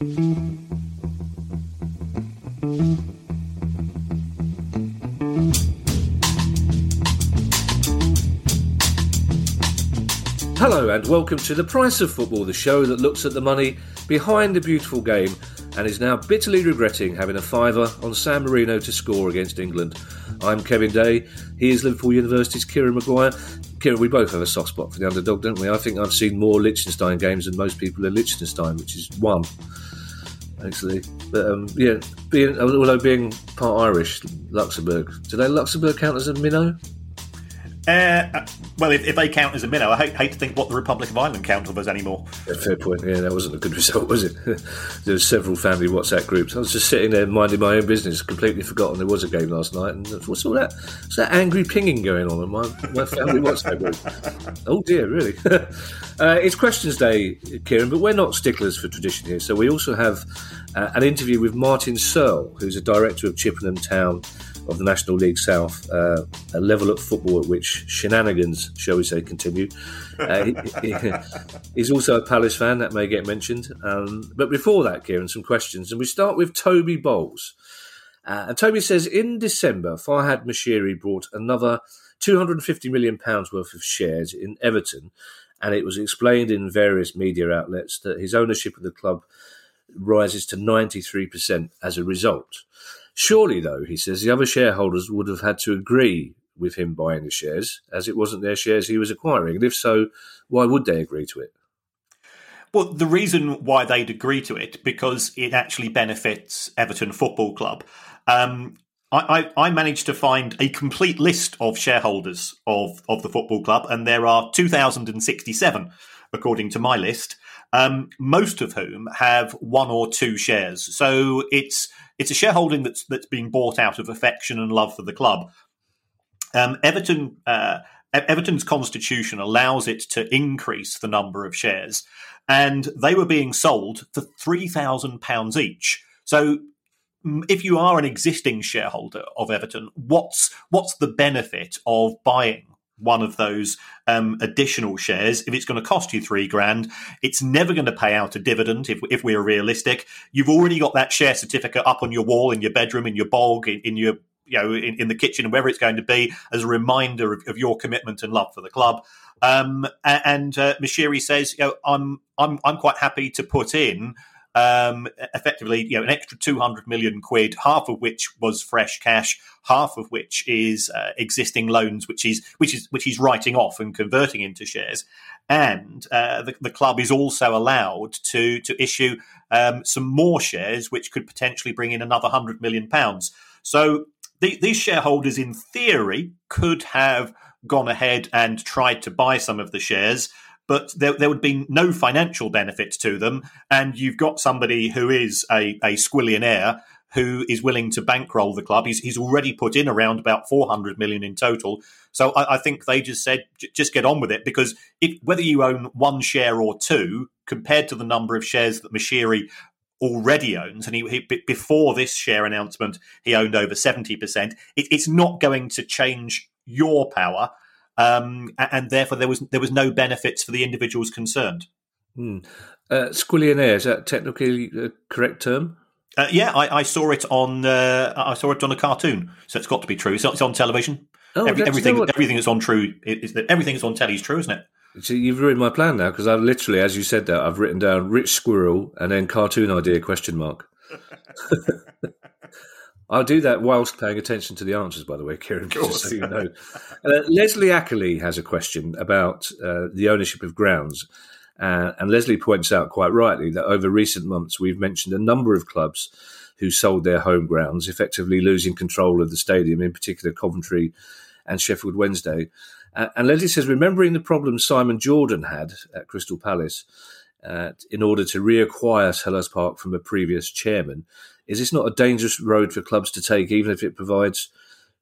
Hello and welcome to The Price of Football, the show that looks at the money behind the beautiful game and is now bitterly regretting having a fiver on San Marino to score against England. I'm Kevin Day. He is Liverpool University's Kieran Maguire. Kieran, we both have a soft spot for the underdog, don't we? I think I've seen more Liechtenstein games than most people in Liechtenstein, which is one, actually. But um, yeah, being, although being part Irish, Luxembourg, do they Luxembourg count as a minnow? Uh, well, if, if, they count as a minnow, I hate, hate, to think what the Republic of Ireland count of us anymore. Yeah, fair point. Yeah, that wasn't a good result, was it? there were several family WhatsApp groups. I was just sitting there minding my own business, completely forgotten there was a game last night. And what's all that? What's that angry pinging going on in my, my family WhatsApp group? oh dear, really? uh, it's questions day, Kieran, but we're not sticklers for tradition here. So we also have uh, an interview with Martin Searle, who's a director of Chippenham Town of the National League South, uh, a level of football at which shenanigans, shall we say, continue. Uh, he, he, he's also a Palace fan, that may get mentioned. Um, but before that, Kieran, some questions. And we start with Toby Bowles. Uh, and Toby says in December, Farhad Moshiri brought another £250 million worth of shares in Everton. And it was explained in various media outlets that his ownership of the club rises to 93% as a result. Surely, though, he says, the other shareholders would have had to agree with him buying the shares, as it wasn't their shares he was acquiring. And if so, why would they agree to it? Well, the reason why they'd agree to it because it actually benefits Everton Football Club. Um, I, I, I, managed to find a complete list of shareholders of, of the football club, and there are 2,067 according to my list. Um, most of whom have one or two shares. So it's it's a shareholding that's that's being bought out of affection and love for the club. Um, Everton uh, Everton's constitution allows it to increase the number of shares, and they were being sold for three thousand pounds each. So if you are an existing shareholder of Everton, what's what's the benefit of buying one of those um, additional shares, if it's going to cost you three grand, it's never going to pay out a dividend. If, if we're realistic, you've already got that share certificate up on your wall in your bedroom, in your bog, in, in your you know in, in, the kitchen, wherever it's going to be, as a reminder of, of your commitment and love for the club. Um, and uh, Moshiri says, you know, I'm I'm I'm quite happy to put in um, effectively, you know, an extra 200 million quid, half of which was fresh cash, half of which is uh, existing loans, which is which is which he's writing off and converting into shares. And uh, the, the, club is also allowed to to issue um, some more shares, which could potentially bring in another hundred million pounds. So the, these shareholders, in theory, could have gone ahead and tried to buy some of the shares but there, there would be no financial benefit to them. And you've got somebody who is a, a squillionaire who is willing to bankroll the club. He's, he's already put in around about 400 million in total. So I, I think they just said, just get on with it because if, whether you own one share or two, compared to the number of shares that Moshiri already owns, and he, he, before this share announcement, he owned over 70%, it, it's not going to change your power um, and therefore there was there was no benefits for the individuals concerned. Hmm. Uh, squillionaire is that technically a correct term? Uh, yeah, I, I, saw it on uh, I saw it on a cartoon, so it's got to be true. So it's on television. Oh, Every, everything everything that's on true is that everything that's on telly is true, isn't it? So you've ruined my plan now because I've literally, as you said that, I've written down rich squirrel and then cartoon idea question mark. I'll do that whilst paying attention to the answers, by the way, Kieran, just so you know. Uh, Leslie Ackley has a question about uh, the ownership of grounds. Uh, and Leslie points out quite rightly that over recent months, we've mentioned a number of clubs who sold their home grounds, effectively losing control of the stadium, in particular Coventry and Sheffield Wednesday. Uh, and Leslie says, remembering the problems Simon Jordan had at Crystal Palace, uh, in order to reacquire Selhurst Park from a previous chairman, is this not a dangerous road for clubs to take, even if it provides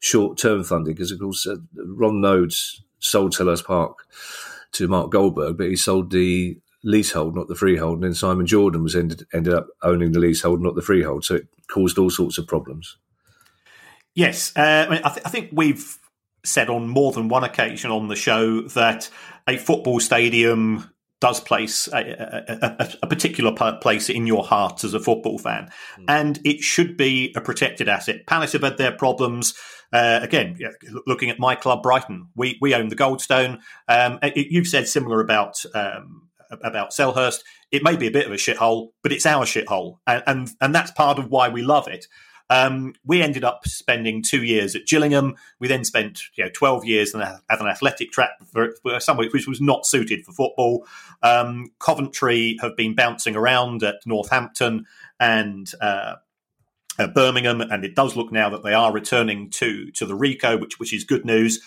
short term funding? Because, of course, uh, Ron Noades sold Selhurst Park to Mark Goldberg, but he sold the leasehold, not the freehold. And then Simon Jordan was ended, ended up owning the leasehold, not the freehold. So it caused all sorts of problems. Yes. Uh, I, mean, I, th- I think we've said on more than one occasion on the show that a football stadium does place a, a, a, a, particular place in your heart as a football fan, mm. and it should be a protected asset. Palace have had their problems. Uh, again, looking at my club, Brighton, we we own the Goldstone. Um, it, you've said similar about um, about Selhurst. It may be a bit of a shithole, but it's our shithole, and, and and that's part of why we love it. Um, we ended up spending two years at Gillingham. We then spent you know, 12 years at an athletic track for, for somewhere which was not suited for football. Um, Coventry have been bouncing around at Northampton and uh, uh, Birmingham, and it does look now that they are returning to to the Ricoh, which which is good news.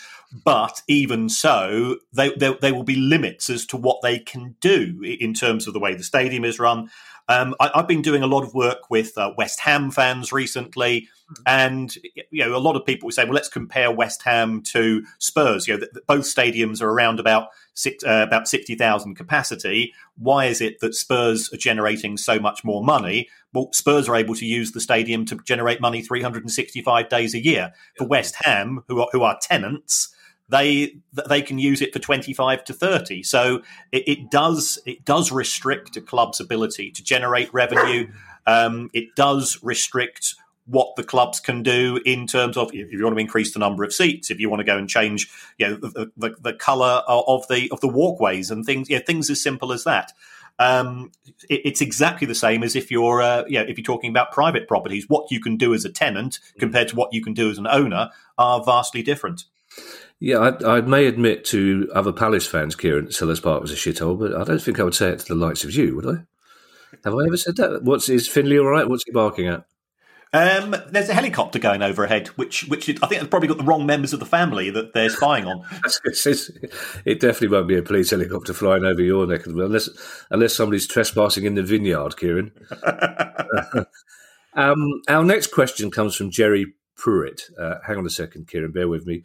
But even so, they, they, they will be limits as to what they can do in terms of the way the stadium is run. Um, I, have been doing a lot of work with uh, West Ham fans recently, and you know a lot of people say, "Well, let's compare West Ham to Spurs." You know, th- both stadiums are around about six, uh, about sixty thousand capacity. Why is it that Spurs are generating so much more money? Well, Spurs are able to use the stadium to generate money three hundred and sixty-five days a year. For West Ham, who are, who are tenants, they they can use it for 25 to 30 so it, it does it does restrict a club's ability to generate revenue um, it does restrict what the clubs can do in terms of if you want to increase the number of seats, if you want to go and change, you know, the, the, the color of the of the walkways and things, you know, things as simple as that. Um, it, it's exactly the same as if you're, uh, you know, if you're talking about private properties. What you can do as a tenant compared to what you can do as an owner are vastly different. Yeah, I, I, may admit to other Palace fans, Kieran, Selhurst Park was a shithole, but I don't think I would say it to the likes of you, would I? Have I ever said that? What's is Finley all right? What's he barking at? Um, there's a helicopter going overhead, which which I think has probably got the wrong members of the family that they're spying on. it definitely won't be a police helicopter flying over your neck of the unless unless somebody's trespassing in the vineyard, Kieran. um, our next question comes from Jerry Pruitt. Uh, hang on a second, Kieran, bear with me.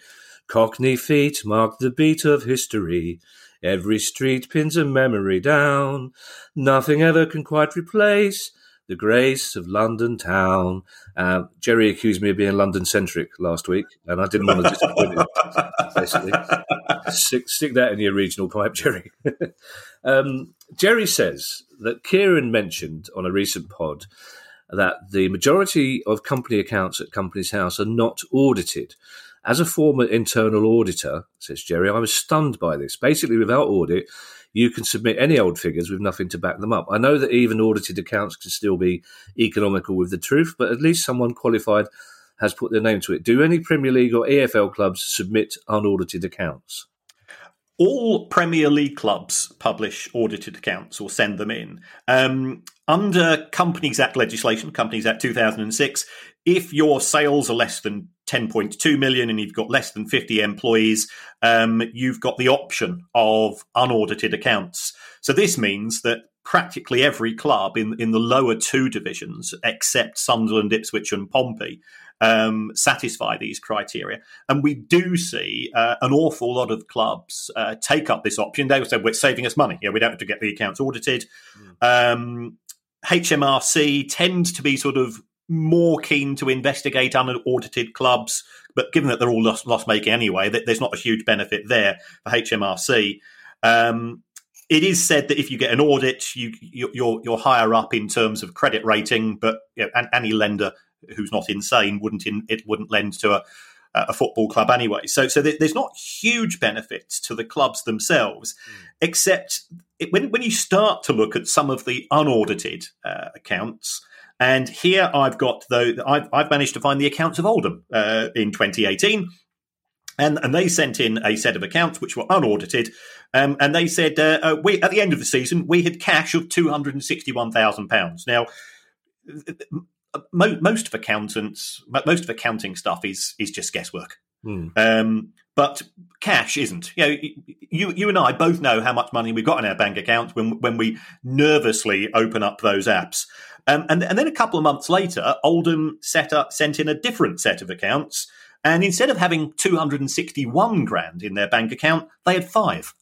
Cockney feet mark the beat of history. Every street pins a memory down. Nothing ever can quite replace the grace of London town. Uh, Jerry accused me of being London centric last week, and I didn't want to disappoint him. Basically, stick, stick, that in your regional pipe, Jerry. um, Jerry says that Kieran mentioned on a recent pod that the majority of company accounts at Companies House are not audited. As a former internal auditor, says Jerry, I was stunned by this. Basically, without audit, you can submit any old figures with nothing to back them up. I know that even audited accounts can still be economical with the truth, but at least someone qualified has put their name to it. Do any Premier League or EFL clubs submit unaudited accounts? all Premier League clubs publish audited accounts or send them in. Um, under Companies Act legislation, Companies Act 2006, if your sales are less than 10.2 million and you've got less than 50 employees, um, you've got the option of unaudited accounts. So this means that practically every club in, in the lower two divisions, except Sunderland, Ipswich, and Pompey, um, satisfy these criteria. And we do see uh, an awful lot of clubs uh, take up this option. They will say, we're saving us money. Yeah, we don't have to get the accounts audited. Mm. Um, HMRC tends to be sort of more keen to investigate unaudited clubs, but given that they're all loss, loss making anyway, there's not a huge benefit there for HMRC. Um, it is said that if you get an audit, you, you're, you're higher up in terms of credit rating, but you know, any lender who's not insane wouldn't in, it wouldn't lend to a, a football club anyway. So so there's not huge benefits to the clubs themselves, mm. except it, when when you start to look at some of the unaudited uh, accounts. And here I've got though I've, I've managed to find the accounts of Oldham uh, in 2018. And, and they sent in a set of accounts which were unaudited, um, and they said uh, uh, we at the end of the season we had cash of two hundred and sixty one thousand pounds. Now, mo- most of accountants, most of accounting stuff is is just guesswork. Hmm. Um, but cash isn't. You know, you you and I both know how much money we've got in our bank accounts when when we nervously open up those apps. Um, and and then a couple of months later, Oldham set up sent in a different set of accounts, and instead of having two hundred and sixty one grand in their bank account, they had five.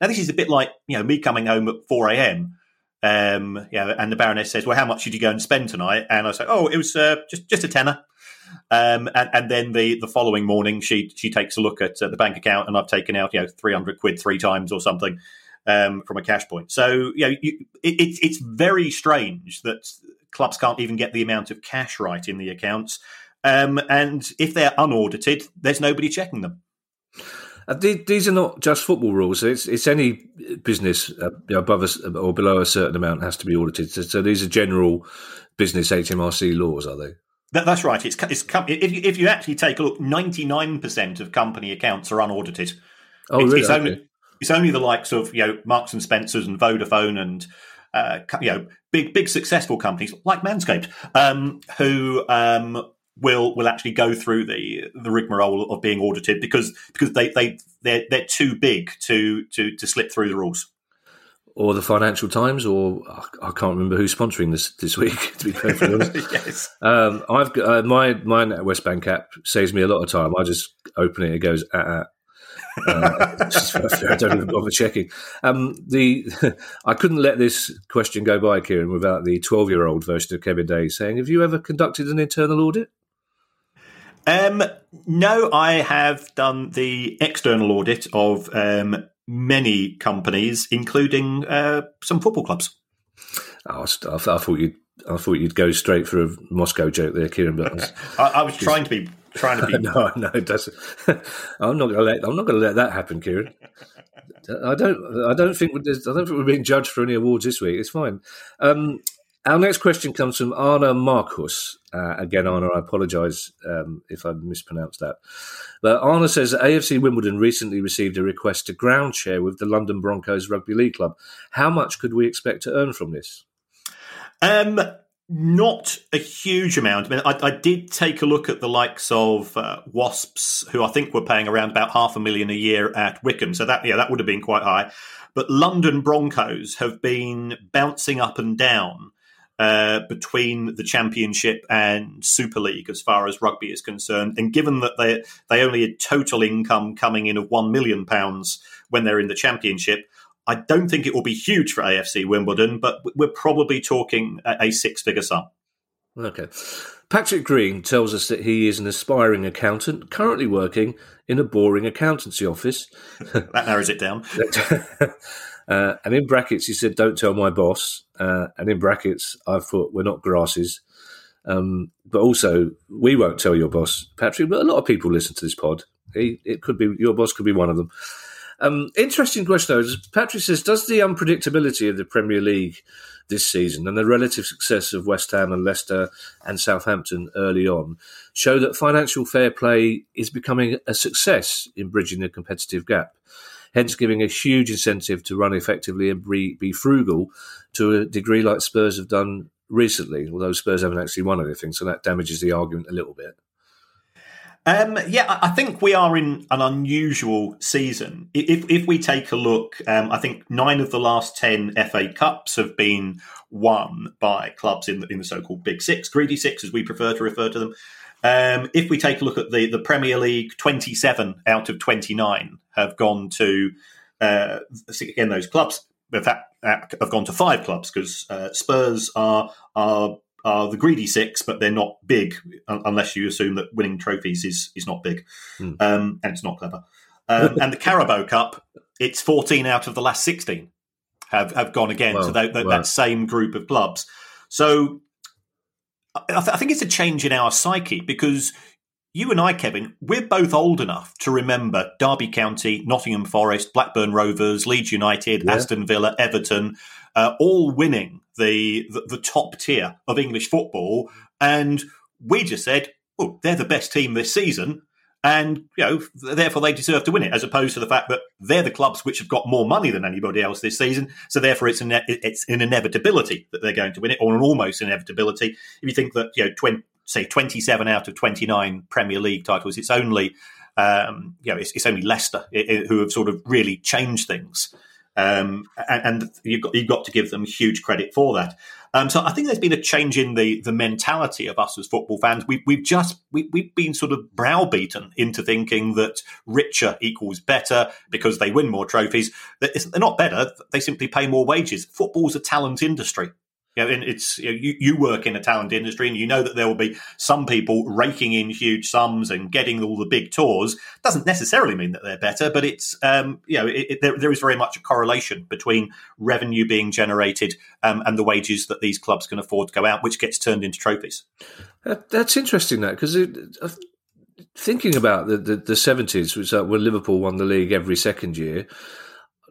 Now this is a bit like you know me coming home at four a.m. Um, yeah, and the Baroness says, "Well, how much did you go and spend tonight?" And I say, "Oh, it was uh, just just a tenner." Um, and, and, then the, the following morning, she she takes a look at uh, the bank account, and I've taken out you know three hundred quid three times or something. Um, from a cash point. So you know, you, it, it's very strange that clubs can't even get the amount of cash right in the accounts. Um, and if they're unaudited, there's nobody checking them. Uh, these are not just football rules. It's it's any business uh, above us or below a certain amount has to be audited. So, so these are general business HMRC laws, are they? That, that's right. It's, it's if you, if you actually take a look, ninety nine percent of company accounts are unaudited. Oh, it's, really? It's okay. It's only the likes of you know Marks and Spencers and Vodafone and uh, you know big big successful companies like Manscaped um, who um, will will actually go through the the rigmarole of being audited because because they they they're, they're too big to to to slip through the rules. Or the Financial Times, or I can't remember who's sponsoring this this week. To be perfectly honest, yes. Um, I've got uh, my my Westbank app saves me a lot of time. I just open it, it goes ah. ah. Uh, I don't even bother checking. Um, the I couldn't let this question go by, Kieran, without the twelve-year-old version of Kevin Day saying, "Have you ever conducted an internal audit?" Um, no, I have done the external audit of um, many companies, including uh, some football clubs. Oh, I, I thought you'd I thought you'd go straight for a Moscow joke there, Kieran. But I was, I, I was trying to be trying to be. no, no, it doesn't. I'm not going to let I'm not going to let that happen, Kieran. I don't. I don't think. I don't think we're being judged for any awards this week. It's fine. Um, our next question comes from Anna Marcus. Uh, again, Anna, I apologise um, if I mispronounced that. But Anna says AFC Wimbledon recently received a request to ground share with the London Broncos Rugby League Club. How much could we expect to earn from this? Um, not a huge amount. I mean, I, I did take a look at the likes of uh, Wasps, who I think were paying around about half a million a year at Wycombe. So that yeah, that would have been quite high. But London Broncos have been bouncing up and down uh, between the Championship and Super League as far as rugby is concerned. And given that they they only had total income coming in of one million pounds when they're in the Championship, I don't think it will be huge for AFC Wimbledon, but we're probably talking a, six figure sum. Okay. Patrick Green tells us that he is an aspiring accountant currently working in a boring accountancy office. that narrows it down. uh, and in brackets, he said, Don't tell my boss. Uh, and in brackets, I thought, We're not grasses. Um, but also, we won't tell your boss, Patrick, but a lot of people listen to this pod. He, it could be, your boss could be one of them. Um, interesting question, though. Patrick says, Does the unpredictability of the Premier League this season and the relative success of West Ham and Leicester and Southampton early on show that financial fair play is becoming a success in bridging the competitive gap? hence giving a huge incentive to run effectively and be, be frugal to a degree like Spurs have done recently, although Spurs haven't actually won anything, so that damages the argument a little bit. Um, yeah, I think we are in an unusual season. If if we take a look, um, I think nine of the last ten FA Cups have been won by clubs in the, in the so-called Big Six, Greedy Six, as we prefer to refer to them. Um, if we take a look at the, the Premier League, 27 out of 29 have gone to, uh, again, those clubs. In fact, have gone to five clubs because uh, Spurs are, are are the greedy six, but they're not big unless you assume that winning trophies is is not big, Hmm. um, and it's not clever. Um, and the Carabao Cup, it's 14 out of the last 16 have, have gone again Wow, to that, that, wow. that same group of clubs. So I, th- I think it's a change in our psyche because you and I, Kevin, we're both old enough to remember Derby County, Nottingham Forest, Blackburn Rovers, Leeds United, Yeah. Aston Villa, Everton, uh, all winning the, the the top tier of English football, and we just said, "Oh, they're the best team this season." And you know, therefore they deserve to win it, as opposed to the fact that they're the clubs which have got more money than anybody else this season. So therefore, it's an it's an inevitability that they're going to win it, or an almost inevitability. If you think that you know, 20, say twenty seven out of twenty nine Premier League titles, it's only um, you know, it's, it's only Leicester who have sort of really changed things. Um, and, and you've got you've got to give them huge credit for that. Um, so I think there's been a change in the the mentality of us as football fans. We, we've just we, we've been sort of browbeaten into thinking that richer equals better because they win more trophies. They're not better; they simply pay more wages. Football's a talent industry. You know, and it's you, you work in a talent industry, and you know that there will be some people raking in huge sums and getting all the big tours. Doesn't necessarily mean that they're better, but it's um, you know it, it, there, there is very much a correlation between revenue being generated um, and the wages that these clubs can afford to go out, which gets turned into trophies. that's interesting, that because uh, thinking about the the seventies, which uh, when Liverpool won the league every second year,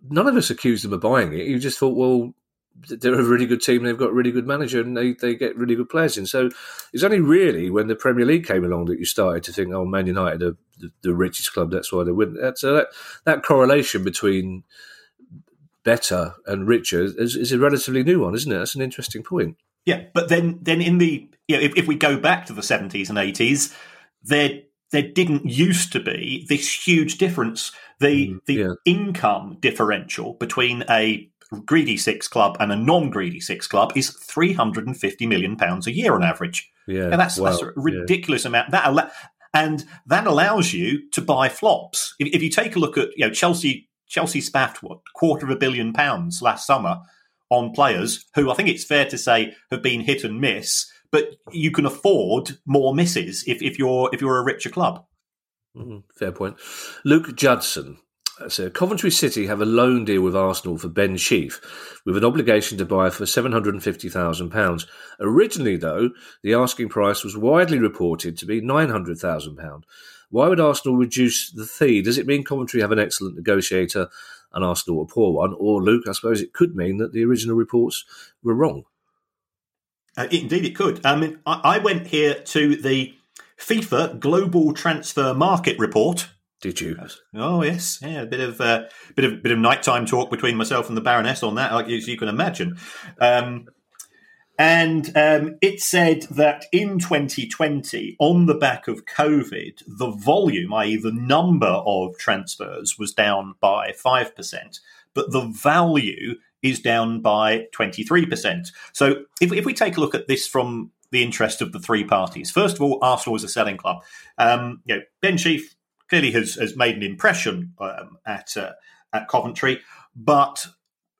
none of us accused them of buying it. You just thought, well, they're a really good team. They've got a really good manager, and they, they get really good players in. So it's only really when the Premier League came along that you started to think, oh, Man United are the, the richest club. That's why they win. So that that correlation between better and richer is, is, a relatively new one, isn't it? That's an interesting point. Yeah, but then then in the you know, if, if we go back to the seventies and eighties, there there didn't used to be this huge difference. The mm, the yeah. income differential between a greedy six club and a non-greedy six club is 350 million pounds a year on average. Yeah, and that's, well, that's a ridiculous yeah. amount. That al- and that allows you to buy flops. If, if, you take a look at you know Chelsea, Chelsea spaffed what quarter of a billion pounds last summer on players who I think it's fair to say have been hit and miss. But you can afford more misses if, if you're if you're a richer club. Mm, fair point. Luke Judson so Coventry City have a loan deal with Arsenal for Ben Sheaf, with an obligation to buy for £750,000. Originally, though, the asking price was widely reported to be £900,000. Why would Arsenal reduce the fee? Does it mean Coventry have an excellent negotiator and Arsenal a poor one? Or, Luke, I suppose it could mean that the original reports were wrong. Uh, indeed, it could. I mean, I, I went here to the FIFA Global Transfer Market Report did you? Oh yes, yeah. A bit of uh, bit of bit of nighttime talk between myself and the Baroness on that, as you can imagine. Um, and um, it said that in 2020, on the back of COVID, the volume, i.e., the number of transfers, was down by five percent, but the value is down by 23%. So if, if we take a look at this from the interest of the three parties, first of all, Arsenal is a selling club. Um, you know, Ben Sheaf clearly has, has made an impression um, at uh, at Coventry, but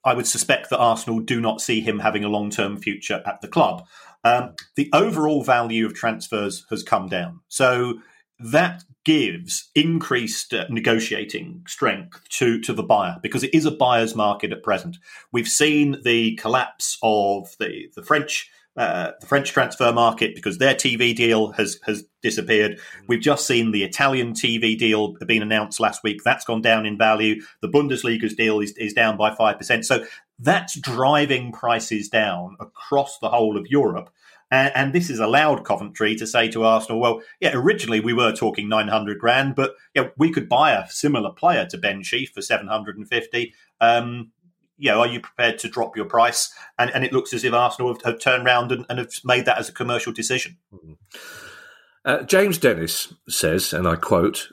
I would suspect that Arsenal do not see him having a long term future at the club. Um, the overall value of transfers has come down, so that gives increased uh, negotiating strength to to the buyer because it is a buyer's market at present. We've seen the collapse of the the French uh, the French transfer market because their TV deal has has disappeared. We've just seen the Italian TV deal being announced last week. That's gone down in value. The Bundesliga's deal is, is down by five percent. So that's driving prices down across the whole of Europe. And, and, this has allowed Coventry to say to Arsenal, well, yeah, originally we were talking 900 grand, but yeah, we could buy a similar player to Ben Sheaf for 750. Um, you know, are you prepared to drop your price? And, and it looks as if Arsenal have, have turned around and, and, have made that as a commercial decision. Mm-hmm. Uh, James Dennis says, and I quote,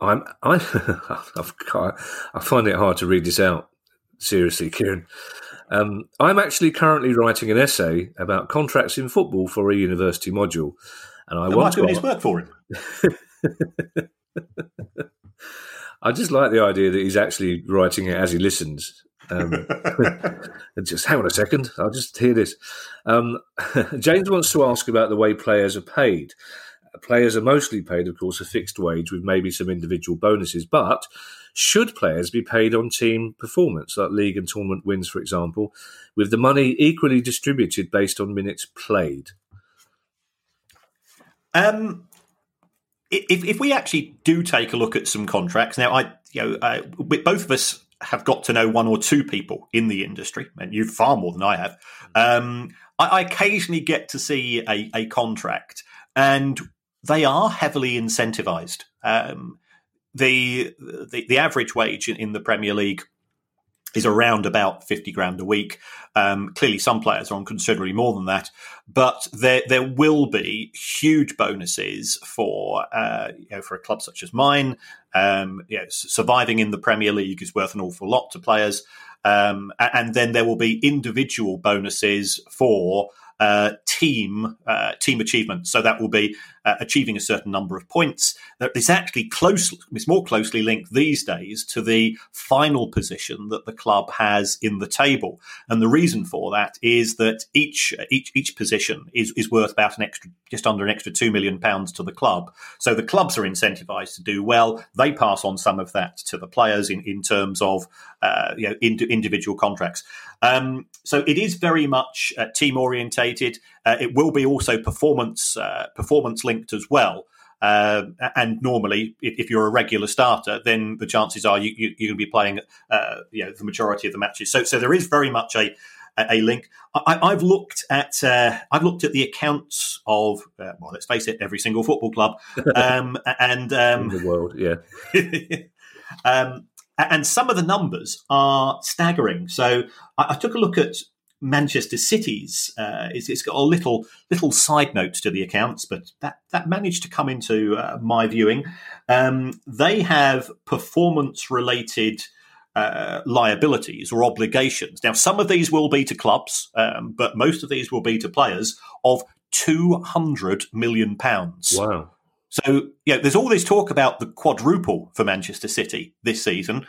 "I'm I I find it hard to read this out seriously, Kieran. Um, I'm actually currently writing an essay about contracts in football for a university module, and I want doing his work for him." I just like the idea that he's actually writing it as he listens. Um, just hang on a second, I'll just hear this. Um, James wants to ask about the way players are paid. Players are mostly paid, of course, a fixed wage with maybe some individual bonuses. But should players be paid on team performance, like league and tournament wins, for example, with the money equally distributed based on minutes played? Um, if, if we actually do take a look at some contracts now, I you know uh, both of us have got to know one or two people in the industry, and you far more than I have. Um, I, I, occasionally get to see a, a, contract, and they are heavily incentivized. Um, the, the, the average wage in, in the Premier League is around about 50 grand a week. Um, clearly, some players are on considerably more than that, but there there will be huge bonuses for uh, you know, for a club such as mine. Um, you know, surviving in the Premier League is worth an awful lot to players, um, and then there will be individual bonuses for uh, team uh, team achievement. So that will be uh, achieving a certain number of points. That is actually close. It's more closely linked these days to the final position that the club has in the table. And the reason for that is that each each each position is is worth about an extra, just under an extra two million pounds to the club. So the clubs are incentivized to do well. They pass on some of that to the players in in terms of uh, you know ind- individual contracts. Um, so it is very much uh, team orientated. Uh, it will be also performance uh, performance linked as well. Uh, and normally, if, if, you're a regular starter, then the chances are you, you, are going to be playing, uh, you know, the majority of the matches. So, so there is very much a a link. I, have looked at uh, I've looked at the accounts of uh, well, let's face it, every single football club, um, and um, in the world, yeah. um, and some of the numbers are staggering. So I, I took a look at Manchester City's. Uh, it's, it's got a little little side note to the accounts, but that that managed to come into uh, my viewing. Um, they have performance related. Uh, liabilities or obligations. Now, some of these will be to clubs, um, but most of these will be to players of two hundred million pounds. Wow! So, yeah, there's all this talk about the quadruple for Manchester City this season.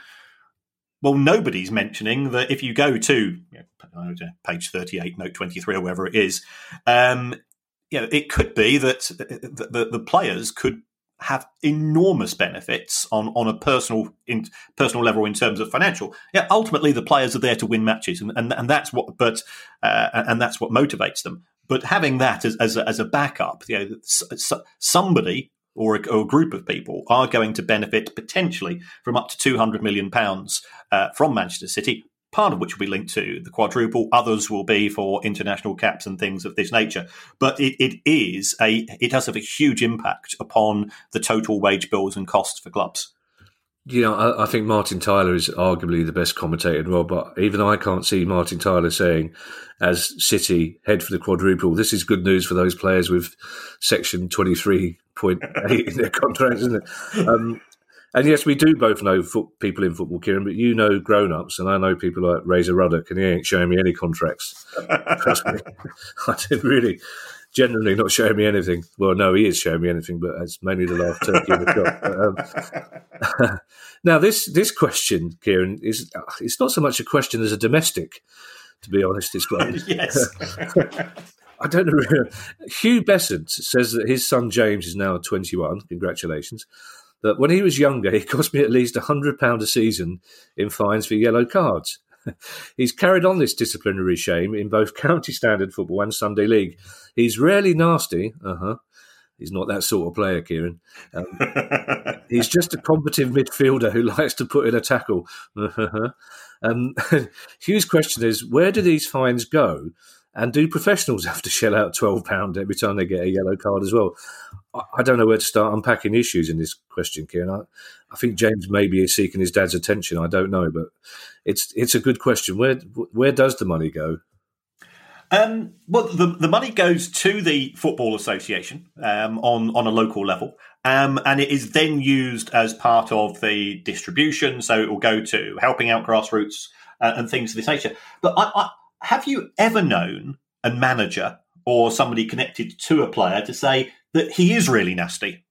Well, nobody's mentioning that if you go to you know, page 38, note 23, or wherever it is, um, you know, it could be that the, the, the, players could have enormous benefits on, on a personal in, personal level in terms of financial. Yeah, ultimately the players are there to win matches, and, and, and that's what but uh, and that's what motivates them. But having that as, as, a, as a backup, you know, somebody or a, or a, group of people are going to benefit potentially from up to 200 million pounds uh, from Manchester City. Part of which will be linked to the quadruple, others will be for international caps and things of this nature. But it, it is a it does have a huge impact upon the total wage bills and costs for clubs. You know, I, I, think Martin Tyler is arguably the best commentator in the world, but even I can't see Martin Tyler saying, as City head for the quadruple, this is good news for those players with Section 23.8 in their contracts, isn't it? Um, and yes, we do both know people in football, Kieran, but you know grown ups, and I know people like Razor Ruddock, and he ain't showing me any contracts. I did really generally not showing me anything. Well, no, he is showing me anything, but it's mainly the last turkey in the shop. Um, now, this this question, Kieran, is it's not so much a question as a domestic. To be honest, it's one. yes. I don't know. Hugh Besant says that his son James is now 21. Congratulations. That when he was younger, he cost me at least £100 a season in fines for yellow cards. He's carried on this disciplinary shame in both county standard football and Sunday league. He's rarely nasty. Uh huh. He's not that sort of player, Kieran. Um, he's just a competent midfielder who likes to put in a tackle. um, Hugh's question is where do these fines go? And do professionals have to shell out £12 every time they get a yellow card as well? I don't know where to start unpacking issues in this question, Kieran. I, I think James maybe is seeking his dad's attention. I don't know, but it's it's a good question. Where where does the money go? Um, well, the, the money goes to the Football Association um, on, on a local level, um, and it is then used as part of the distribution. So it will go to helping out grassroots uh, and things of this nature. But I, have you ever known a manager or somebody connected to a player to say that he is really nasty?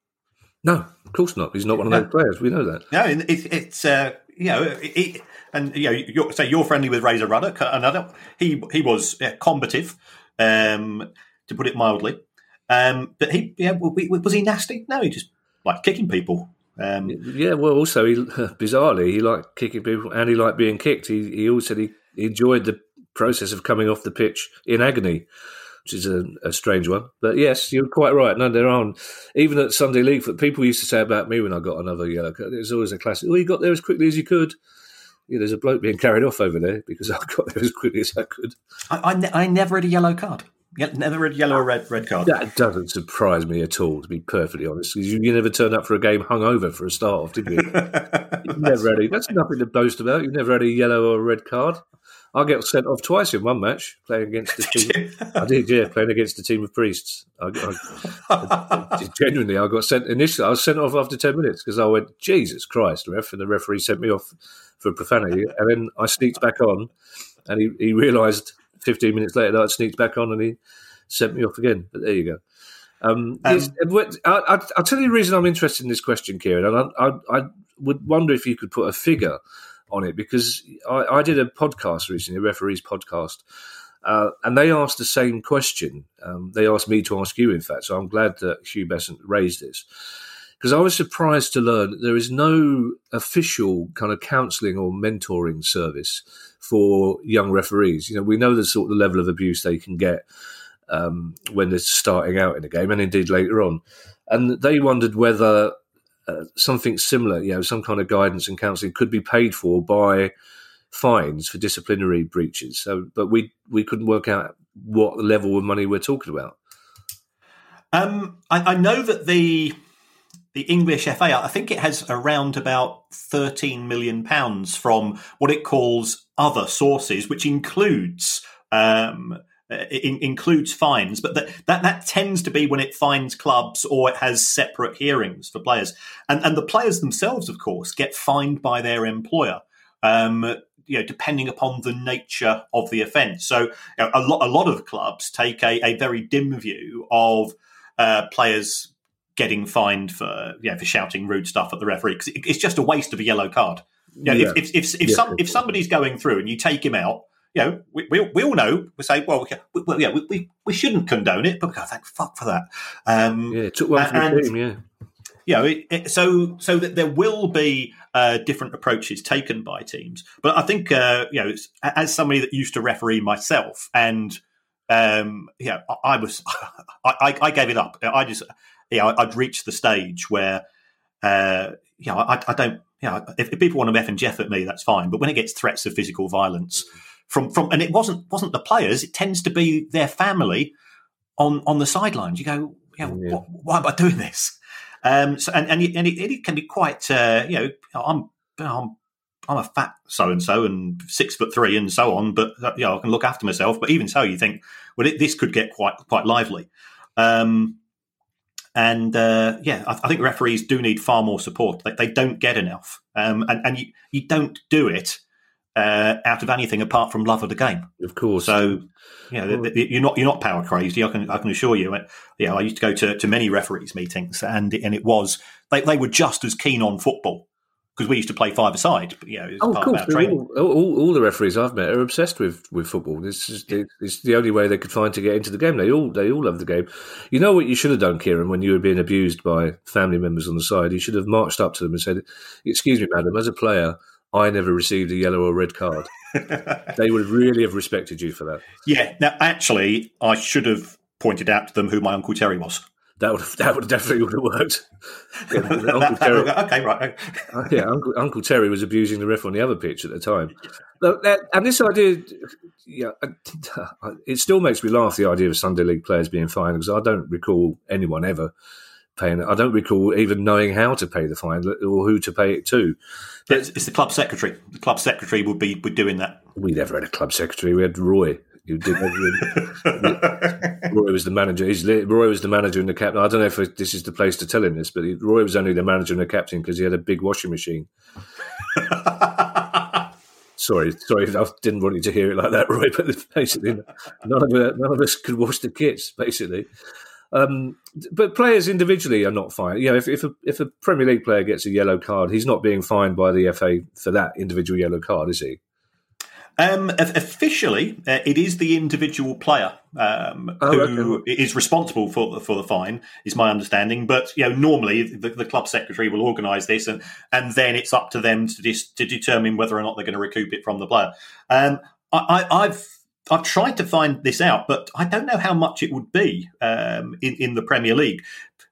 No, of course not. He's not one of those players. We know that. No, it, it's uh, you know, it, and you know, you're, say you're friendly with Razor Ruddock. Another, he he was yeah, combative, um, to put it mildly. Um, but he, yeah, was he nasty? No, he just liked kicking people. Um, yeah, well, also he bizarrely he liked kicking people and he liked being kicked. He he also said he enjoyed the process of coming off the pitch in agony which is a, a, strange one. But yes, you're quite right. No, there aren't. Even at Sunday League, people used to say about me when I got another yellow card, it was always a classic, oh, you got there as quickly as you could. Yeah, there's a bloke being carried off over there because I got there as quickly as I could. I, I, ne- I never had a yellow card. Never had a yellow or red red card. That doesn't surprise me at all, to be perfectly honest. You, you never turned up for a game hungover for a start off, did you? you never had a, that's nothing to boast about. You've never had a yellow or a red card. I get sent off twice in one match playing against the team. I did, yeah, playing against a team of priests. I, I, I, genuinely, I got sent initially. I was sent off after ten minutes because I went, Jesus Christ, ref, and the referee sent me off for profanity. And then I sneaked back on, and he, he realised fifteen minutes later that I'd sneaked back on, and he sent me off again. But there you go. Um, um, I, will tell you the reason I'm interested in this question, Kieran, and I, I, I, would wonder if you could put a figure on it because I, I did a podcast recently, a referees podcast, uh, and they asked the same question. Um, they asked me to ask you, in fact. So I'm glad that Hugh Besant raised this because I was surprised to learn there is no official kind of counselling or mentoring service for young referees. You know, we know the sort of level of abuse they can get um, when they're starting out in a game, and indeed later on. And they wondered whether uh, something similar, you know, some kind of guidance and counselling could be paid for by fines for disciplinary breaches. So, but we we couldn't work out what level of money we're talking about. Um, I, I know that the the English FA, I think it has around about thirteen million pounds from what it calls other sources, which includes um, uh, in, includes fines, but that, that that tends to be when it fines clubs or it has separate hearings for players, and and the players themselves, of course, get fined by their employer. Um, you know, depending upon the nature of the offence. So, you know, a lot a lot of clubs take a, a very dim view of uh, players getting fined for yeah for shouting rude stuff at the referee because it, it's just a waste of a yellow card. You know, yeah. if if if, if, yeah. some, if somebody's going through and you take him out you know, we, we, we all know, we say, well, we, we, yeah, we, we, shouldn't condone it, but we go, thank fuck for that. Um, yeah, it took one and, the team, yeah. You know, it, it, so so that there will be uh, different approaches taken by teams, but I think uh, you know, as somebody that used to referee myself, and um, yeah, I, I was, I, I, gave it up. I just, yeah, I'd reached the stage where, uh, yeah, I, I don't, yeah, if, if people want to F and Jeff at me, that's fine. But when it gets threats of physical violence, mm-hmm from from and it wasn't wasn't the players. It tends to be their family on on the sidelines. You go, yeah, yeah. What, why am I doing this? Um, so and and, it, and it, it, can be quite uh, you know I'm I'm I'm a fat so and so and six foot three and so on, but uh, you know I can look after myself. But even so, you think well it, this could get quite quite lively. Um, and uh, yeah, I, I, think referees do need far more support. They, they don't get enough, um, and, and you, you don't do it uh, out of anything apart from love of the game. Of course. So, you know, you're not you're not power crazy. I can I can assure you. You know, I used to go to, to many referees meetings, and and it was they, they were just as keen on football because we used to play five aside. But, you know, oh, of course. All, all, all, the referees I've met are obsessed with, with football. This is yeah. it's the only way they could find to get into the game. They all they all love the game. You know what you should have done, Kieran, when you were being abused by family members on the side? You should have marched up to them and said, "Excuse me, madam, as a player." I never received a yellow or red card. they would really have respected you for that. Yeah. Now, actually, I should have pointed out to them who my uncle Terry was. That would have, that would definitely would have worked. Yeah, Uncle Terry, okay, right. Uh, yeah, Uncle, Uncle Terry was abusing the ref on the other pitch at the time. That, and this idea, yeah, it still makes me laugh. The idea of Sunday League players being fined because I don't recall anyone ever paying. I don't recall even knowing how to pay the fine or who to pay it to. But it's, it's the club secretary. The club secretary would be would doing that. We never had a club secretary. We had Roy. Who did Roy was the manager. He's, Roy was the manager and the captain. I don't know if this is the place to tell him this, but Roy was only the manager and the captain because he had a big washing machine. sorry, sorry, I didn't want you to hear it like that, Roy. But basically, none of, none of us could wash the kits. Basically, um, but players individually are not fined. You know, if, if a, if a Premier League player gets a yellow card, he's not being fined by the FA for that individual yellow card, is he? Um, officially, uh, it is the individual player um, oh, who okay. is responsible for the, for the fine. Is my understanding, but you know, normally the, the club secretary will organise this, and and then it's up to them to dis, to determine whether or not they're going to recoup it from the player. Um, I, have I've tried to find this out, but I don't know how much it would be um, in, in the Premier League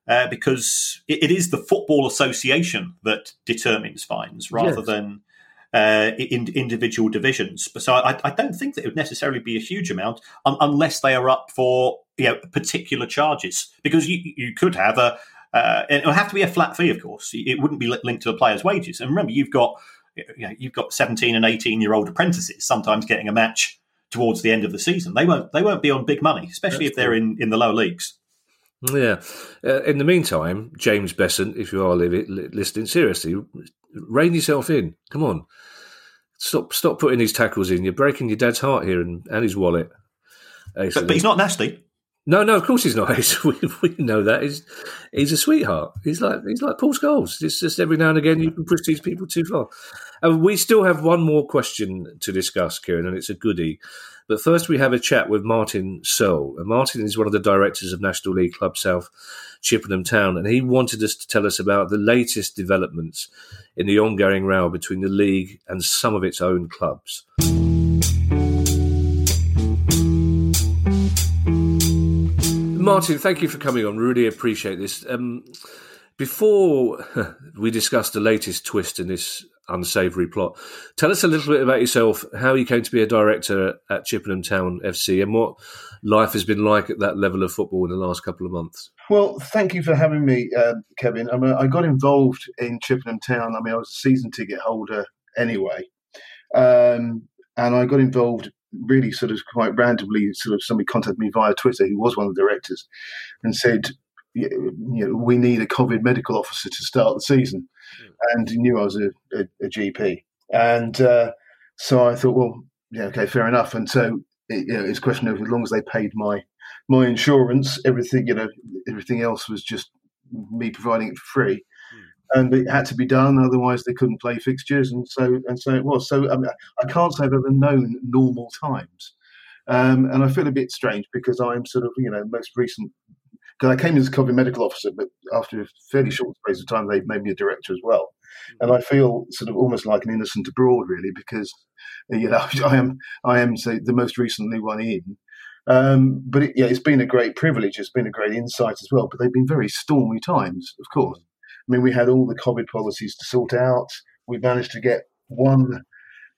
uh, because it, it is the Football Association that determines fines rather yes. than uh, in, individual divisions. So I, I, don't think that it would necessarily be a huge amount um, unless they are up for you know, particular charges because you, you could have a uh, it would have to be a flat fee, of course. It wouldn't be linked to a player's wages. And remember, you've got you know, you've got 17 and 18 year old apprentices sometimes getting a match towards the end of the season. They won't they won't be on big money, especially That's if they're in, in the lower leagues. Yeah. Uh, in the meantime, James Besant, if you are listening, seriously, rein yourself in. Come on, stop stop putting these tackles in. You're breaking your dad's heart here and, and his wallet. But, but, he's not nasty. No, no, of course he's not. He's, we, we know that he's he's a sweetheart. He's like he's like Paul Scholes. It's just every now and again you can push these people too far. And we still have one more question to discuss, Kieran, and it's a goodie. But first, we have a chat with Martin Searle. And Martin is one of the directors of National League Club South Chippenham Town, and he wanted us to tell us about the latest developments in the ongoing row between the league and some of its own clubs. Martin, thank you for coming on. Really appreciate this. Um, before we discuss the latest twist in this unsavoury plot, tell us a little bit about yourself, how you came to be a director at Chippenham Town FC, and what life has been like at that level of football in the last couple of months. Well, thank you for having me, uh, Kevin. I, mean, I got involved in Chippenham Town. I mean, I was a season ticket holder anyway, um, and I got involved really sort of quite randomly, sort of somebody contacted me via Twitter, who was one of the directors, and said, you know, we need a COVID medical officer to start the season, mm. and he knew I was a, a, a GP, and uh, so I thought, well, yeah, okay, fair enough. And so it, you know, it's a question of as long as they paid my my insurance, everything, you know, everything else was just me providing it for free and it had to be done. Otherwise, they couldn't play fixtures, and so and so it was. So I, mean, I can't say I've ever known normal times, um, and I feel a bit strange because I'm sort of you know most recent. Because I came as a COVID medical officer, but after a fairly short space of time, they made me a director as well, and I feel sort of almost like an innocent abroad, really, because you know I am I am say, the most recently one in. Um, but it, yeah, it's been a great privilege. It's been a great insight as well. But they've been very stormy times, of course. I mean, we had all the COVID policies to sort out. We managed to get one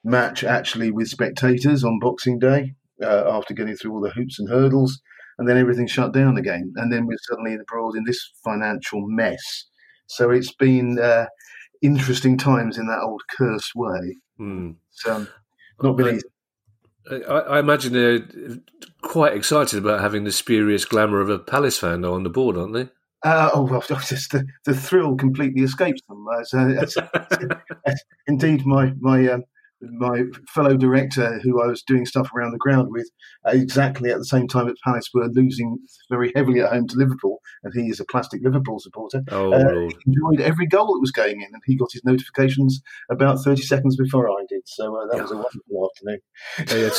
match actually with spectators on Boxing Day uh, after getting through all the hoops and hurdles, and then everything shut down again. And then we're suddenly abroad in this financial mess. So it's been uh, interesting times in that old cursed way. Mm. So, not been easy. I, imagine they're quite excited about having the spurious glamour of a Palace fan on the board, aren't they? Uh, oh well, just the, the thrill completely escapes them. As, uh, as, as, indeed, my my um, my fellow director, who I was doing stuff around the ground with, uh, exactly at the same time as Palace were losing very heavily at home to Liverpool, and he is a plastic Liverpool supporter. Oh, uh, enjoyed every goal that was going in, and he got his notifications about thirty seconds before I did. So uh, that yeah. was a wonderful afternoon. Yeah,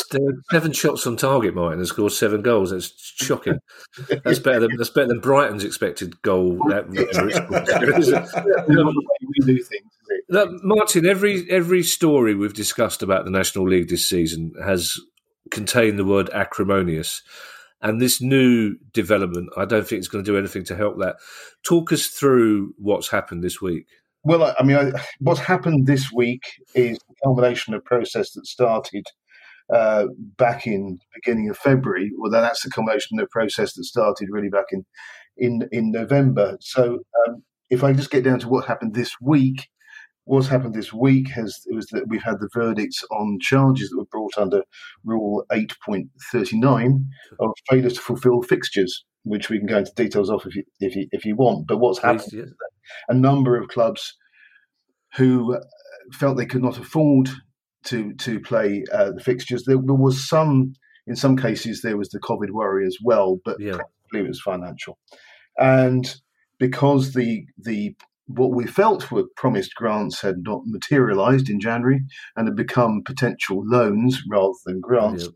seven shots on target, Martin, and scored seven goals. That's shocking. That's better than that's better than Brighton's expected goal. That, we do things. Martin, every every story we've discussed about the National League this season has contained the word acrimonious. And this new development, I don't think it's going to do anything to help that. Talk us through what's happened this week. Well, I mean, I, what's happened this week is the culmination of a process that started uh, back in beginning of February. Well, then that's the culmination of a process that started really back in in in November. So, um, if I just get down to what happened this week, What's happened this week has was that we've had the verdicts on charges that were brought under Rule 8.39 of failure to fulfil fixtures, which we can go into details of if you, if you, if you want. But what's happened yes. a number of clubs who uh, felt they could not afford to to play uh, the fixtures. There, there, was some, in some cases, there was the COVID worry as well, but yeah. it was financial. And because the the what we felt were promised grants had not materialized in January and had become potential loans rather than grants.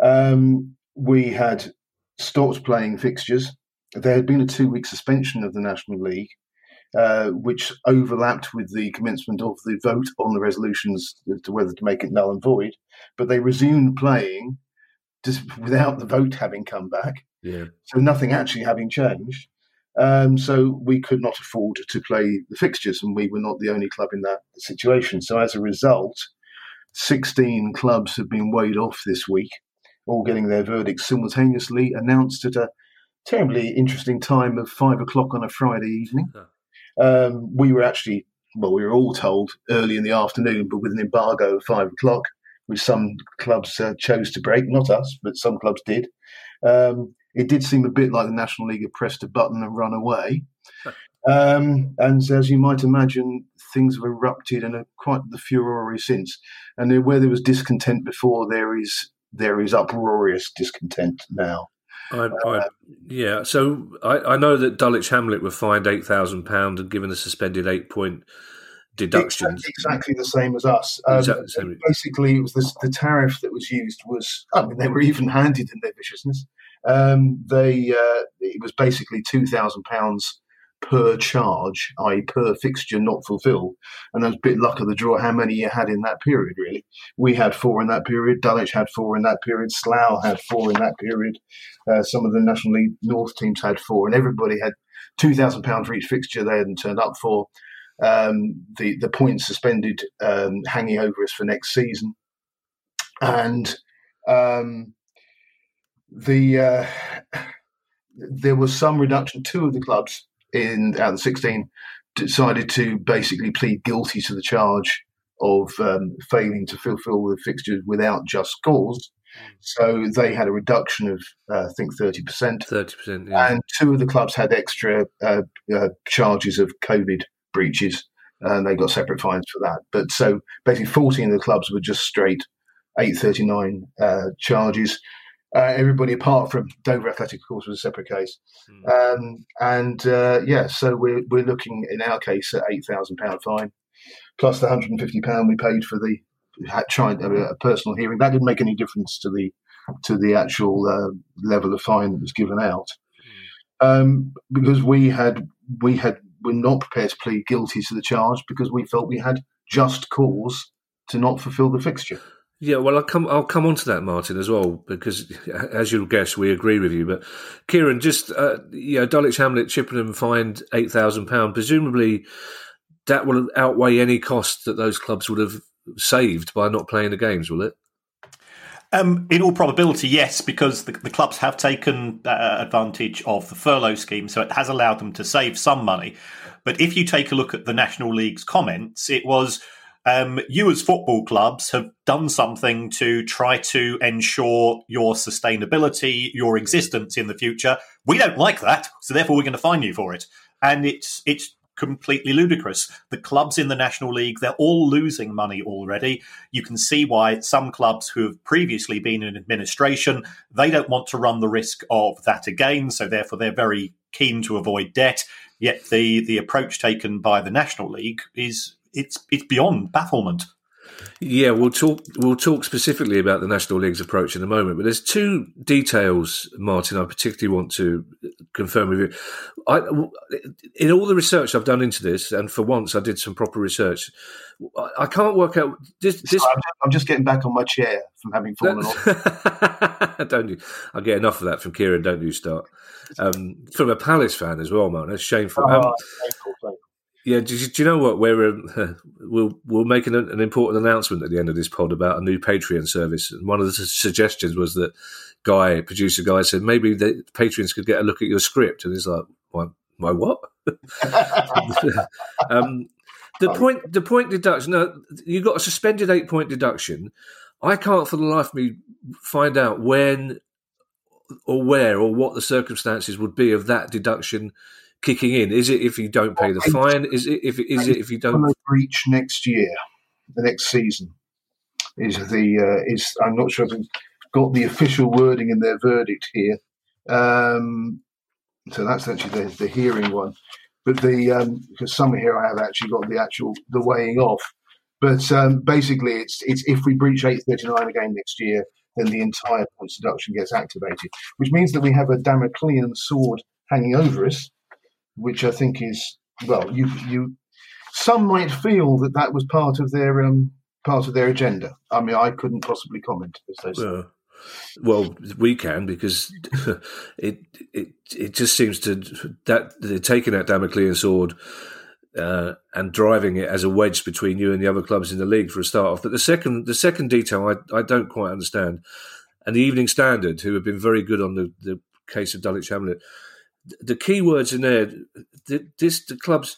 Um, we had stopped playing fixtures. There had been a two week suspension of the National League, uh, which overlapped with the commencement of the vote on the resolutions as to whether to make it null and void. But they resumed playing just without the vote having come back. Yeah. So nothing actually having changed. Um, so we could not afford to play the fixtures, and we were not the only club in that situation. So as a result, 16 clubs have been weighed off this week, all getting their verdicts simultaneously announced at a terribly interesting time of five o'clock on a Friday evening. Um, we were actually, well, we were all told early in the afternoon, but with an embargo of five o'clock, which some clubs uh, chose to break, not us, but some clubs did. Um, it did seem a bit like the National League had pressed a button and run away. Um, and as you might imagine, things have erupted and are quite the furore since. And where there was discontent before, there is there is uproarious discontent now. I, I, yeah, so I, I, know that Dulwich Hamlet were fined eight thousand pound and given a suspended eight point deduction. Exactly, exactly, the same as us. Um, exactly basically, it was this, the tariff that was used was. I mean, they were even handed in their viciousness. Um, they uh, it was basically two thousand pounds per charge, i.e., per fixture not fulfilled. And that's a bit luck of the draw how many you had in that period, really. We had four in that period, Dulwich had four in that period, Slough had four in that period, uh, some of the National League North teams had four, and everybody had £2,000 for each fixture they hadn't turned up for. Um, the, the points suspended um, hanging over us for next season. And um, the uh, there was some reduction. Two of the clubs in out of the 16 decided to basically plead guilty to the charge of um, failing to fulfil the fixtures without just cause. So they had a reduction of, uh, I think, 30%. 30%, yeah. And two of the clubs had extra uh, uh, charges of COVID breaches, and they got separate fines for that. But so basically, 14 of the clubs were just straight 839 uh, charges. Uh, everybody apart from Dover Athletic, of course, was a separate case. Mm. Um, and uh, yeah, so we're, we're looking in our case at £8,000 fine, plus the £150 we paid for the tried, uh, personal hearing. That didn't make any difference to the to the actual uh, level of fine that was given out. Mm. Um, because we had we had were not prepared to plead guilty to the charge because we felt we had just cause to not fulfil the fixture. Yeah, well, I'll come. I'll come on to that, Martin, as well, because as you'll guess, we agree with you. But Kieran, just uh, yeah, Dulwich Hamlet, Chippenham fined eight thousand pound. Presumably, that will outweigh any cost that those clubs would have saved by not playing the games, will it? Um, in all probability, yes, because the, the clubs have taken uh, advantage of the furlough scheme, so it has allowed them to save some money. But if you take a look at the National League's comments, it was um, you as football clubs have done something to try to ensure your sustainability, your existence in the future. We don't like that, so therefore we're going to fine you for it. And it's it's completely ludicrous. The clubs in the National League, they're all losing money already. You can see why some clubs who have previously been in administration, they don't want to run the risk of that again, so therefore they're very keen to avoid debt. Yet the the approach taken by the National League is it's it's beyond bafflement. Yeah, we'll talk. We'll talk specifically about the National League's approach in a moment. But there's two details, Martin, I particularly want to confirm with you. I, in all the research I've done into this, and for once I did some proper research, I can't work out. This, this... I'm just getting back on my chair from having fallen off. don't you? I get enough of that from Kieran. Don't you start? Um, from a Palace fan as well, man. That's shameful. Oh, um, thankful, yeah, do you, do you, know what? We're uh, we'll we'll make an, an, important announcement at the end of this pod about a new Patreon service. And one of the suggestions was that guy, producer guy, said maybe the patrons could get a look at your script, and he's like, "My my what?" um, the point the point deduction. No, you got a suspended eight point deduction. I can't for the life of me find out when or where or what the circumstances would be of that deduction kicking in? Is it if you don't pay the fine? Is it if is it if you don't breach next year, the next season? Is the uh, is I'm not sure if it's got the official wording in their verdict here. Um, so that's actually the, the hearing one. But the um, because somewhere here I have actually got the actual the weighing off. But um, basically, it's it's if we breach 839 again next year, then the entire points deduction gets activated, which means that we have a Damoclean sword hanging over us which I think is well, you you some might feel that that was part of their um, part of their agenda. I mean, I couldn't possibly comment as they say. well, we can because it it it just seems to that they're taking that Damoclean sword uh, and driving it as a wedge between you and the other clubs in the league for a start off. But the second the second detail I, I don't quite understand, and the Evening Standard, who have been very good on the, the case of Dulwich Hamlet, the key words in there, the, this the clubs,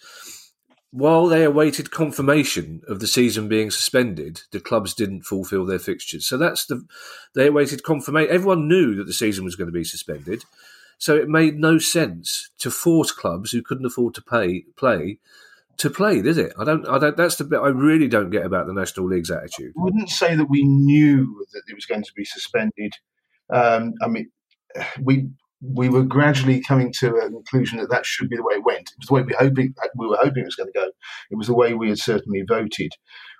while they awaited confirmation of the season being suspended, the clubs didn't fulfil their fixtures. So that's the they awaited confirmation. Everyone knew that the season was going to be suspended, so it made no sense to force clubs who couldn't afford to pay play to play, did it? I don't. I don't. That's the bit I really don't get about the National League's attitude. I wouldn't say that we knew that it was going to be suspended. Um, I mean, we we were gradually coming to a conclusion that that should be the way it went. It was the way we hoping we were hoping it was going to go. It was the way we had certainly voted.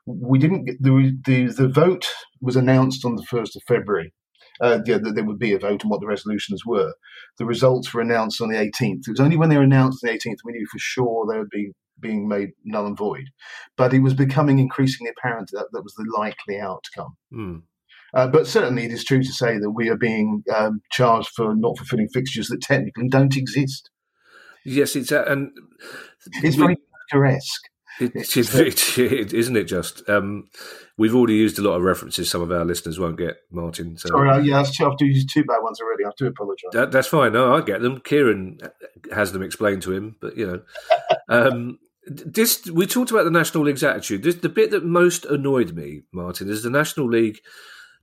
We didn't. The, the the vote was announced on the first of February. Uh, yeah, that there would be a vote on what the resolutions were. The results were announced on the 18th. It was only when they were announced on the 18th we knew for sure they would be being made null and void. But it was becoming increasingly apparent that that was the likely outcome. Mm. Uh, but certainly, it is true to say that we are being um, charged for not fulfilling fixtures that technically don't exist. Yes, it's uh, and it's very Pinteresque. It, it, it, isn't it? Just um, we've already used a lot of references. Some of our listeners won't get Martin. So. Sorry, uh, yeah, I've used two bad ones already. I do apologise. That, that's fine. No, I get them. Kieran has them explained to him, but you know, um, this we talked about the National League's attitude. This, the bit that most annoyed me, Martin, is the National League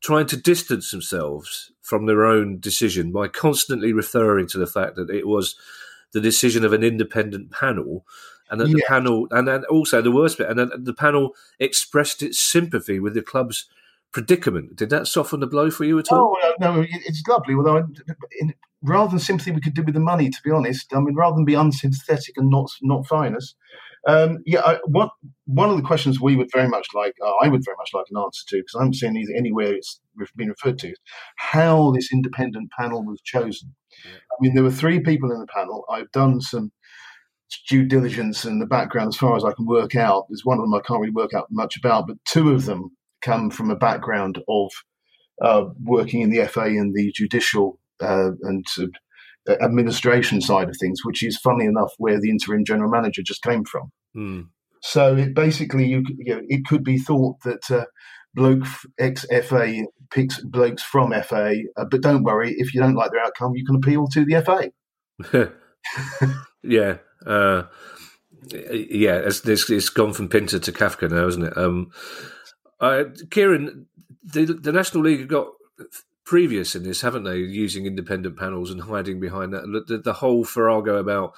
trying to distance themselves from their own decision by constantly referring to the fact that it was the decision of an independent panel and that yeah. the panel and then also the worst bit and then the panel expressed its sympathy with the club's predicament did that soften the blow for you at all oh no it's lovely although in, rather than sympathy we could do with the money to be honest i mean rather than be unsympathetic and not not finest um, yeah, I, what one of the questions we would very much like, uh, I would very much like an answer to, because I haven't seen either anywhere it's been referred to, how this independent panel was chosen. Yeah. I mean, there were three people in the panel. I've done some due diligence in the background as far as I can work out. There's one of them I can't really work out much about, but two of them come from a background of uh, working in the FA and the judicial uh, and administration side of things, which is funny enough where the interim general manager just came from. Mm. So it basically, you, you know, it could be thought that uh, bloke ex FA picks blokes from FA, uh, but don't worry, if you don't like their outcome, you can appeal to the FA. yeah, uh, yeah, it's, it's, it's gone from Pinter to Kafka now, isn't it? Um, uh, Kieran, the, the National League have got previous in this, haven't they? Using independent panels and hiding behind that. The, the whole farrago about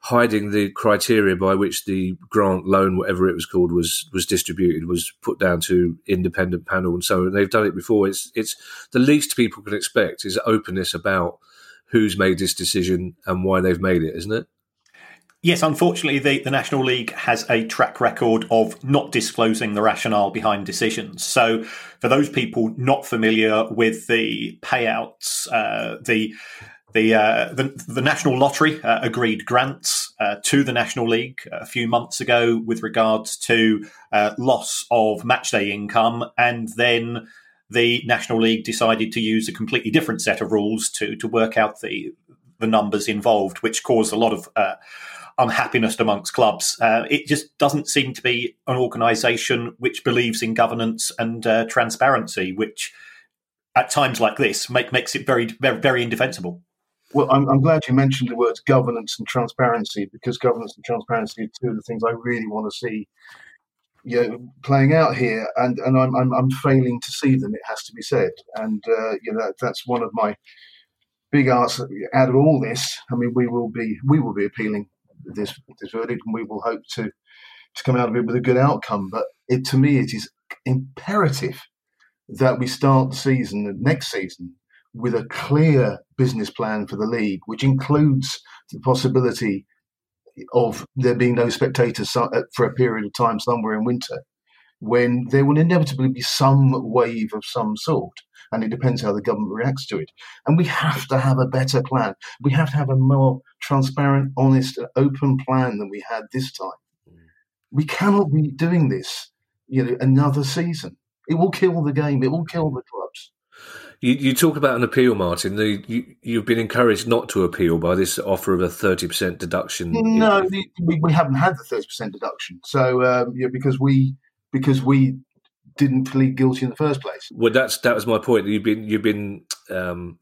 hiding the criteria by which the grant loan, whatever it was called, was was distributed, was put down to independent panel and so on. They've done it before. It's it's the least people can expect is openness about who's made this decision and why they've made it, isn't it? Yes, unfortunately, the, the National League has a track record of not disclosing the rationale behind decisions. So, for those people not familiar with the payouts, uh, the the, uh, the, the National Lottery uh, agreed grants uh, to the National League a few months ago with regards to uh, loss of matchday income, and then the National League decided to use a completely different set of rules to to work out the the numbers involved, which caused a lot of uh, unhappiness amongst clubs. Uh, it just doesn't seem to be an organisation which believes in governance and uh, transparency, which at times like this make, makes it very, very, very indefensible. Well, I'm, I'm, glad you mentioned the words governance and transparency because governance and transparency are two of the things I really want to see you know, playing out here, and, and I'm, I'm, I'm failing to see them. It has to be said, and uh, you know that, that's one of my big asks out of all this. I mean, we will be we will be appealing this this verdict, and we will hope to to come out of it with a good outcome. But it, to me, it is imperative that we start the season next season with a clear business plan for the league, which includes the possibility of there being no spectators uh, for a period of time somewhere in winter, when there will inevitably be some wave of some sort and it depends how the government reacts to it. And we have to have a better plan. We have to have a more transparent, honest, and open plan than we had this time. We cannot be doing this, you know, another season. It will kill the game. It will kill the clubs. You, you talk about an appeal, Martin. The, you, have been encouraged not to appeal by this offer of a thirty percent deduction. No, we, we haven't had the thirty percent deduction. So um, yeah, because we because we didn't plead guilty in the first place. Well, that's that was my point. You've been you've been um,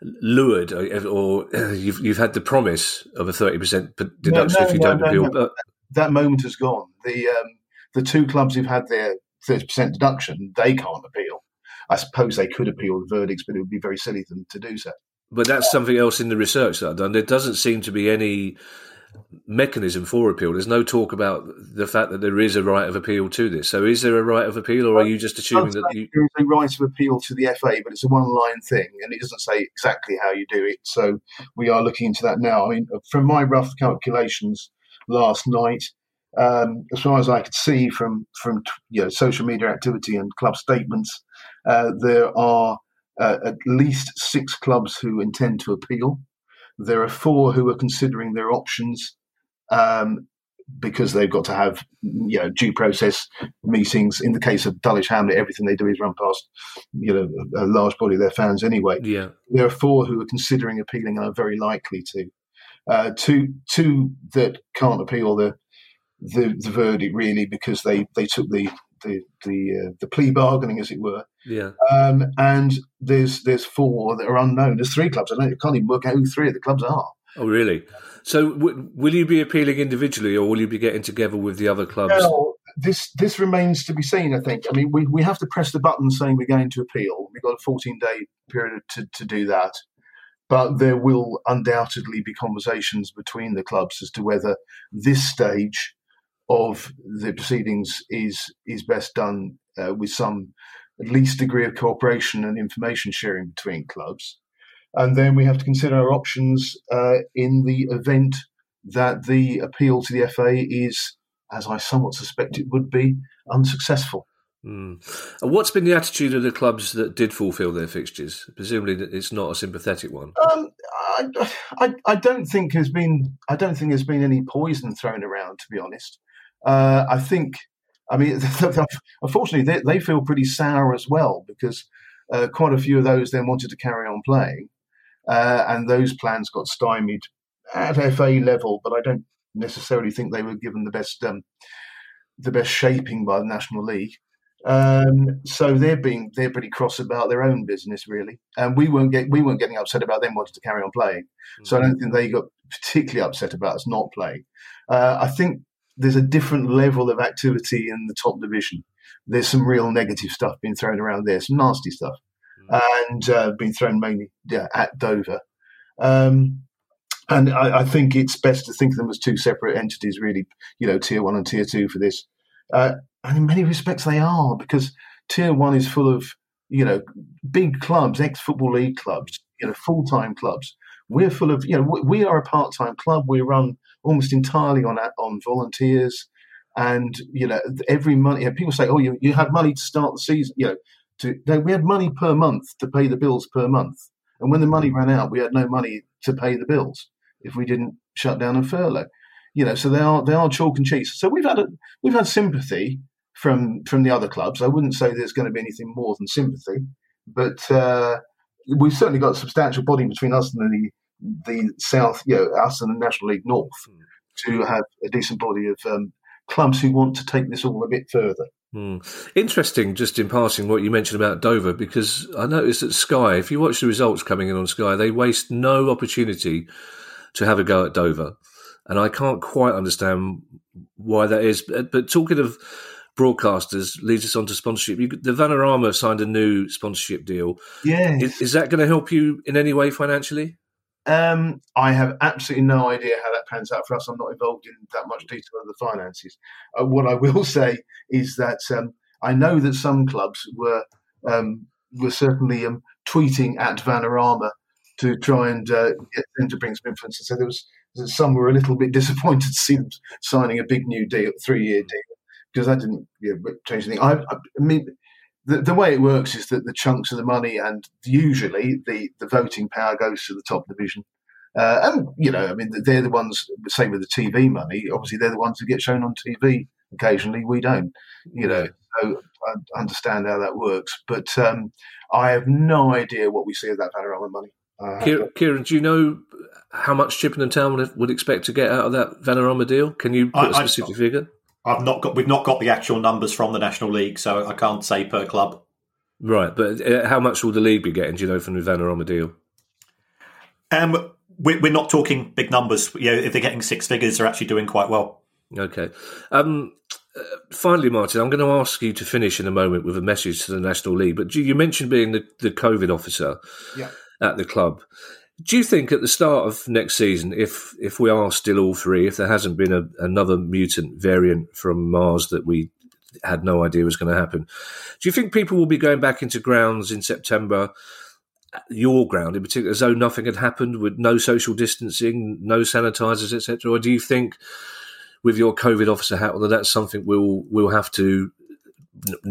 lured, uh, or you've you've had the promise of a thirty percent deduction no, no, if you no, don't appeal. But... That moment has gone. The um, the two clubs who've had their thirty percent deduction, they can't appeal. I suppose they could appeal the verdicts, but it would be very silly of them to do so. But that's something else in the research that I've done. There doesn't seem to be any mechanism for appeal. There's no talk about the fact that there is a right of appeal to this. So, is there a right of appeal, or are you just assuming that you? There is a right of appeal to the FA, but it's a one-line thing, and it doesn't say exactly how you do it. So, we are looking into that now. I mean, from my rough calculations last night, um, as far as I could see from from you know social media activity and club statements, uh, there are uh, at least six clubs who intend to appeal. There are four who are considering their options um, because they've got to have you know due process meetings. In the case of Dulwich Hamlet, everything they do is run past you know a large body of their fans anyway. Yeah, there are four who are considering appealing and are very likely to. Uh, two two that can't appeal the, the the verdict really because they they took the the the, uh, the plea bargaining as it were. Yeah. Um, and there's there's four that are unknown. There's three clubs. I, don't, I can't even work out who three of the clubs are. Oh, really? So, w- will you be appealing individually, or will you be getting together with the other clubs? Well, this this remains to be seen. I think. I mean, we, we have to press the button saying we're going to appeal. We've got a 14 day period to, to do that, but there will undoubtedly be conversations between the clubs as to whether this stage of the proceedings is is best done uh, with some at least degree of cooperation and information sharing between clubs. And then we have to consider our options uh, in the event that the appeal to the FA is, as I somewhat suspect it would be, unsuccessful. Mm. And what's been the attitude of the clubs that did fulfil their fixtures? Presumably, it's not a sympathetic one. Um, I, I, I, don't think there's been I don't think there's been any poison thrown around. To be honest, uh, I think I mean, unfortunately, they, they, feel pretty sour as well because uh, quite a few of those then wanted to carry on playing, uh, and those plans got stymied at FA level. But I don't necessarily think they were given the best um, the best shaping by the National League. Um, so they're being they're pretty cross about their own business really, and we weren't get we weren't getting upset about them wanting to carry on playing. Mm-hmm. So I don't think they got particularly upset about us not playing. Uh, I think there's a different level of activity in the top division. There's some real negative stuff being thrown around there, some nasty stuff, mm. and uh, being thrown mainly yeah, at Dover. Um, and I, I, think it's best to think of them as two separate entities, really. You know, tier one and tier two for this. Uh, and in many respects, they are because tier one is full of you know big clubs, ex football league clubs, you know, full time clubs. We're full of you know we are a part time club. We run almost entirely on on volunteers, and you know every month, You know, people say, "Oh, you you had money to start the season." You know, to we had money per month to pay the bills per month, and when the money ran out, we had no money to pay the bills if we didn't shut down and furlough. You know, so they are they are chalk and cheese. So we've had a, we've had sympathy from from the other clubs. I wouldn't say there's going to be anything more than sympathy, but uh, we've certainly got a substantial body between us and the the South, you know, us and the National League North mm. to have a decent body of um, clubs who want to take this all a bit further. Mm. Interesting, just in passing, what you mentioned about Dover, because I noticed that Sky, if you watch the results coming in on Sky, they waste no opportunity to have a go at Dover. And I can't quite understand why that is. But, but talking of broadcasters leads us on to sponsorship. You, the Vanarama signed a new sponsorship deal. Yeah, is, is, that going to help you in any way financially? Um, I have absolutely no idea how that pans out for us. I'm not involved in that much detail of the finances. Uh, what I will say is that um, I know that some clubs were um, were certainly um, tweeting at Vanarama to try and uh, get them to bring some influence. So there was some were a little bit disappointed to see them signing a big new deal, three year deal, because that didn't you know, change anything. I, I mean, the, the way it works is that the chunks of the money and usually the, the voting power goes to the top division. Uh, and, you know, I mean, they're the ones, same with the TV money, obviously they're the ones who get shown on TV occasionally. We don't, you know, so I understand how that works. But um, I have no idea what we see of that Vanarama money. Uh, Kieran, do you know how much Chippenham Town would, would expect to get out of that Vanarama deal? Can you put I, a specific I, figure? I've not got. We've not got the actual numbers from the National League, so I can't say per club. Right, but uh, how much will the league be getting? Do you know from the Vanarama deal? Um, we're, we're not talking big numbers. You know, if they're getting six figures, they're actually doing quite well. Okay. Um, uh, finally, Martin, I'm going to ask you to finish in a moment with a message to the National League. But you mentioned being the, the COVID officer yeah. at the club. Do you think at the start of next season, if if we are still all three, if there hasn't been a, another mutant variant from Mars that we had no idea was going to happen, do you think people will be going back into grounds in September? Your ground in particular, as though nothing had happened, with no social distancing, no sanitizers, etc. Or do you think, with your COVID officer hat, that that's something we'll we'll have to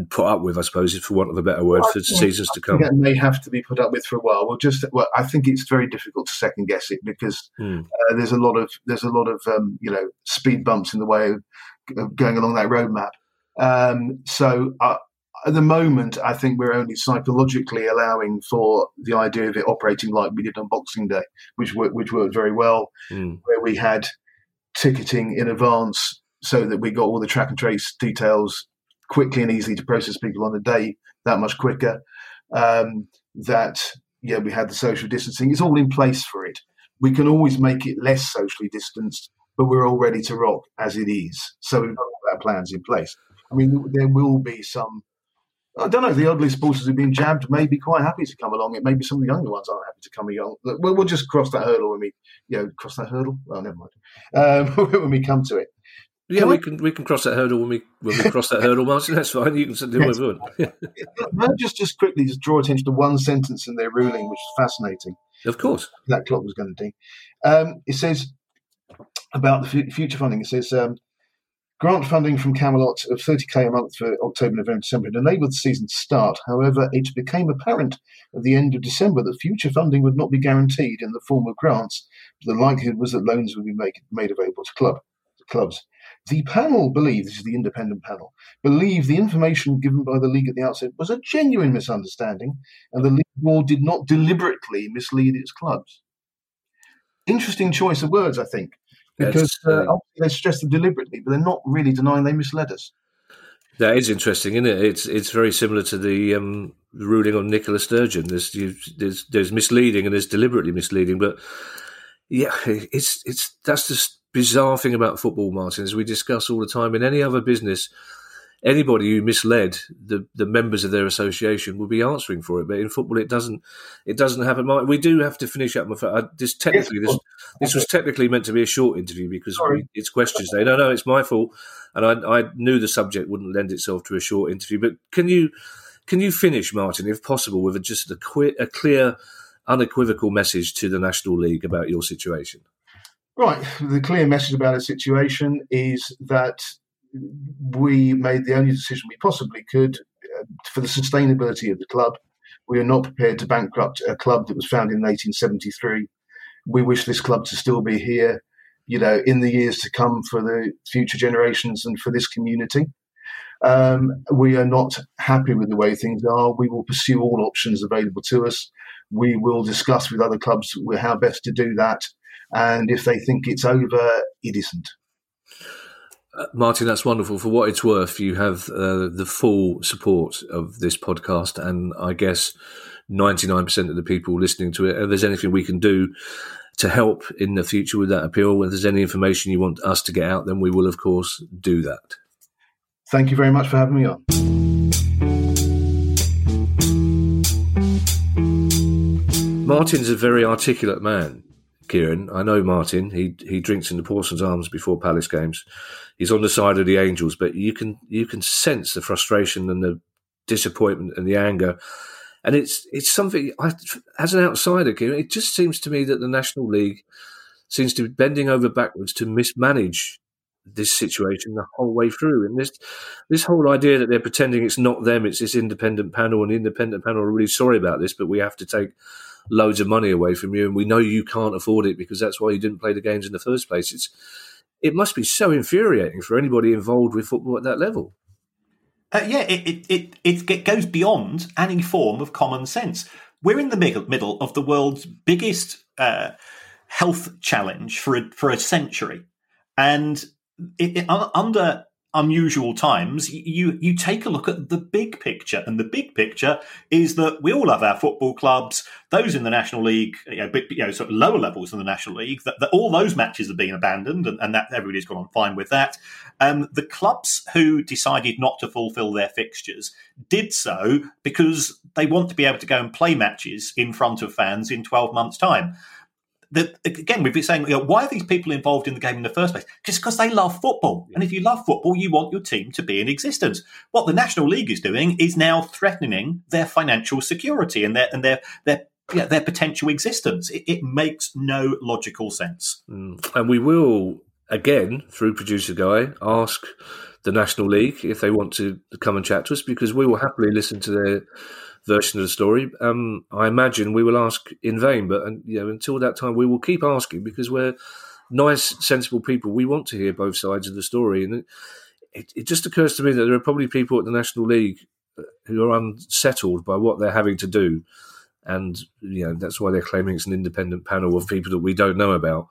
put up with, I suppose, is for want of a better word, for seasons to come. That may have to be put up with for a while. Well, just well, I think it's very difficult to second guess it because mm. uh, there's a lot of there's a lot of um, you know speed bumps in the way of, of going along that roadmap. Um, so uh, at the moment, I think we're only psychologically allowing for the idea of it operating like we did on Boxing Day, which worked, which worked very well, mm. where we had ticketing in advance so that we got all the track and trace details quickly and easily to process people on the day that much quicker. Um, that yeah, we had the social distancing. It's all in place for it. We can always make it less socially distanced, but we're all ready to rock as it is. So we've got all our plans in place. I mean, there will be some. I don't know. The elderly supporters who've been jabbed may be quite happy to come along. It may be some of the younger ones aren't happy to come along. We'll, we'll just cross that hurdle when we, you know, cross that hurdle. Oh, never mind. Um, when we come to it. Yeah, can we I... can we can cross that hurdle when we when we cross that hurdle, Martin. That's fine. You can do yes. whatever you want. just just quickly just draw attention to one sentence in their ruling, which is fascinating. Of course, that clock was going to do. Um, it says about the future funding. It says um, grant funding from Camelot of 30k a month for October, November, December had enabled the season to start. However, it became apparent at the end of December that future funding would not be guaranteed in the form of grants. The likelihood was that loans would be make, made available to club clubs. The panel believed, this is the independent panel, believed the information given by the League at the outset was a genuine misunderstanding and the League Board did not deliberately mislead its clubs. Interesting choice of words, I think, because uh, they stress them deliberately, but they're not really denying they misled us. That is interesting, isn't it? It's it's very similar to the um, ruling on Nicola Sturgeon. There's, you, there's there's misleading and there's deliberately misleading, but yeah, it's it's that's the bizarre thing about football, Martin, as we discuss all the time. In any other business, anybody who misled the, the members of their association will be answering for it. But in football, it doesn't it doesn't happen. We do have to finish up. This technically this this was technically meant to be a short interview because we, it's questions day. No, no, it's my fault, and I, I knew the subject wouldn't lend itself to a short interview. But can you can you finish, Martin, if possible, with a, just a, a clear, unequivocal message to the National League about your situation? Right. The clear message about the situation is that we made the only decision we possibly could uh, for the sustainability of the club. We are not prepared to bankrupt a club that was founded in 1873. We wish this club to still be here, you know, in the years to come for the future generations and for this community. Um, we are not happy with the way things are. We will pursue all options available to us. We will discuss with other clubs how best to do that and if they think it's over, it isn't. Uh, Martin, that's wonderful. For what it's worth, you have uh, the full support of this podcast, and I guess 99% of the people listening to it. If there's anything we can do to help in the future with that appeal, if there's any information you want us to get out, then we will, of course, do that. Thank you very much for having me on. Martin's a very articulate man. Kieran. I know Martin. He he drinks in the Parsons Arms before Palace games. He's on the side of the Angels, but you can you can sense the frustration and the disappointment and the anger. And it's it's something I, as an outsider, Kieran, it just seems to me that the National League seems to be bending over backwards to mismanage this situation the whole way through. And this this whole idea that they're pretending it's not them, it's this independent panel, and the independent panel are really sorry about this, but we have to take loads of money away from you, and we know you can't afford it because that's why you didn't play the games in the first place. It's it must be so infuriating for anybody involved with football at that level. Uh, yeah, it, it, it, it goes beyond any form of common sense. We're in the middle, middle of the world's biggest uh, health challenge for a, for a century, and it, it, under unusual times, you you take a look at the big picture, and the big picture is that we all have our football clubs. Those in the National League, you know, you know sort of lower levels in the National League, that, that all those matches are being abandoned, and, and, that everybody's gone on fine with that. Um, the clubs who decided not to fulfil their fixtures did so because they want to be able to go and play matches in front of fans in twelve months' time that again we've been saying, you know, why are these people involved in the game in the first place? Just because they love football, and if you love football, you want your team to be in existence. What the National League is doing is now threatening their financial security and their and their their yeah, their potential existence. It, it makes no logical sense. Mm. And we will again through producer guy ask the National League if they want to come and chat to us because we will happily listen to their version of the story. Um, I imagine we will ask in vain, but you know, until that time, we will keep asking because we're nice, sensible people. We want to hear both sides of the story, and it, it, it just occurs to me that there are probably people at the National League who are unsettled by what they're having to do. And you know that's why they're claiming it's an independent panel of people that we don't know about.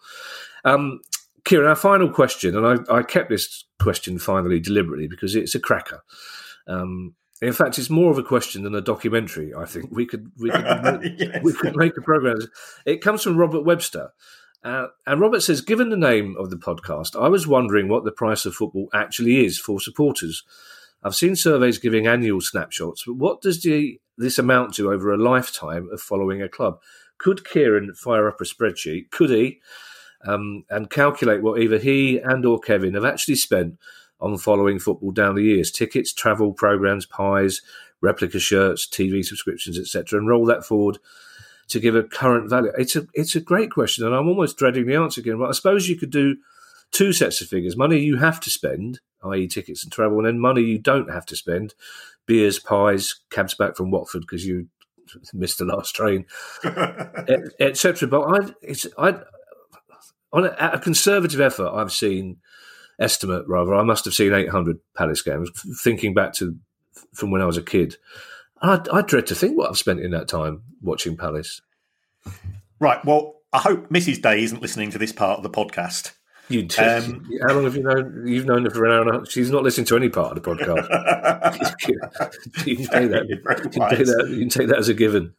Um, Kieran, our final question, and I, I, kept this question finally deliberately because it's a cracker. Um, in fact, it's more of a question than a documentary. I think we could we could make, yes. we could make a program. It comes from Robert Webster, uh, and Robert says, given the name of the podcast, I was wondering what the price of football actually is for supporters. I've seen surveys giving annual snapshots, but what does the, this amount to over a lifetime of following a club? Could Kieran fire up a spreadsheet? Could he? Um, and calculate what either he and or Kevin have actually spent on following football down the years tickets, travel, programs, pies, replica shirts, TV subscriptions, etc., and roll that forward to give a current value? It's a it's a great question, and I'm almost dreading the answer again. But I suppose you could do two sets of figures: money you have to spend, i.e., tickets and travel, and then money you don't have to spend, beers, pies, cabs back from Watford because you missed the last train, etc. But I, it's I on a, a conservative effort, I've seen estimate rather, I must have seen 800 Palace games. Thinking back to from when I was a kid, I, I dread to think what I've spent in that time watching Palace. Right. Well, I hope Mrs. Day isn't listening to this part of the podcast. You um, how long have you known? You've known her for an hour and a half. She's not listening to any part of the podcast. you, can take that. You can take that. You can take that as a given.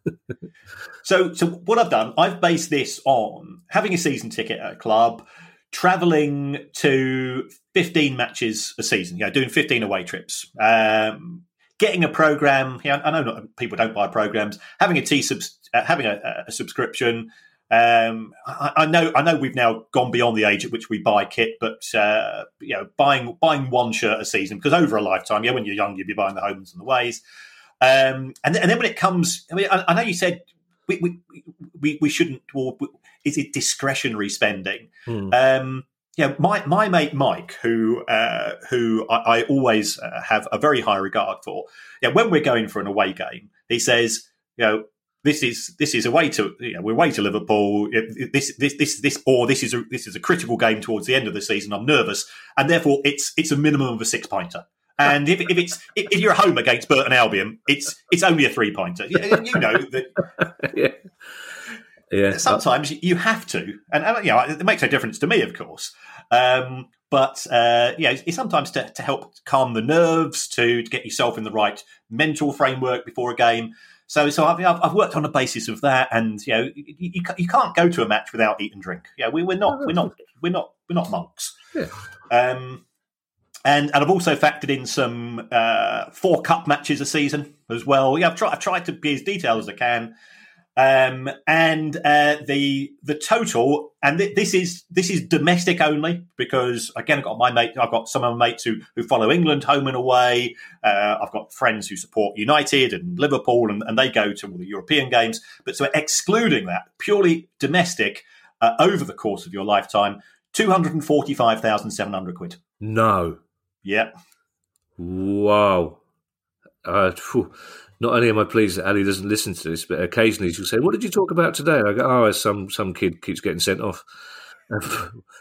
so, so what I've done, I've based this on having a season ticket at a club, traveling to 15 matches a season, you know, doing 15 away trips, um, getting a program. Know, I know not, people don't buy programs, having a T subs, uh, having a, a subscription. Um, I, I, know, I know, we've now gone beyond the age at which we buy kit, but uh, you know, buying buying one shirt a season because over a lifetime, yeah, when you're young, you'll be buying the homes and the ways. Um, and, and then when it comes, I mean, I, I know you said we, we we, we shouldn't, or is it discretionary spending? Hmm. Um, yeah, my my mate Mike, who uh, who I, I always uh, have a very high regard for. Yeah, when we're going for an away game, he says, you know, this is this is away to you know, we're away to Liverpool. This this this this or this is a this is a critical game towards the end of the season. I'm nervous, and therefore it's it's a minimum of a six pointer. And if, if it's if you're at home against Burton Albion, it's it's only a three pointer. You know that. yeah. Yeah. Sometimes you have to, and you know it makes no difference to me, of course. Um, but uh, yeah, it's, sometimes to, to help calm the nerves, to, to get yourself in the right mental framework before a game. So, so I've, I've worked on the basis of that, and you know, you, you, you can't go to a match without eat and drink. Yeah, we, we're not, we're not, we're not, we're not monks. Yeah. Um, and and I've also factored in some uh, four cup matches a season as well. Yeah, I've tried, I've tried to be as detailed as I can. Um, and uh, the the total, and th- this is this is domestic only because again, I've got my mate, I've got some of my mates who who follow England home and away. Uh, I've got friends who support United and Liverpool, and, and they go to all the European games. But so excluding that, purely domestic, uh, over the course of your lifetime, two hundred and forty five thousand seven hundred quid. No. Yep. Wow. Uh, not only am I pleased that Ali doesn't listen to this, but occasionally she'll say, "What did you talk about today?" I go, "Oh, some some kid keeps getting sent off."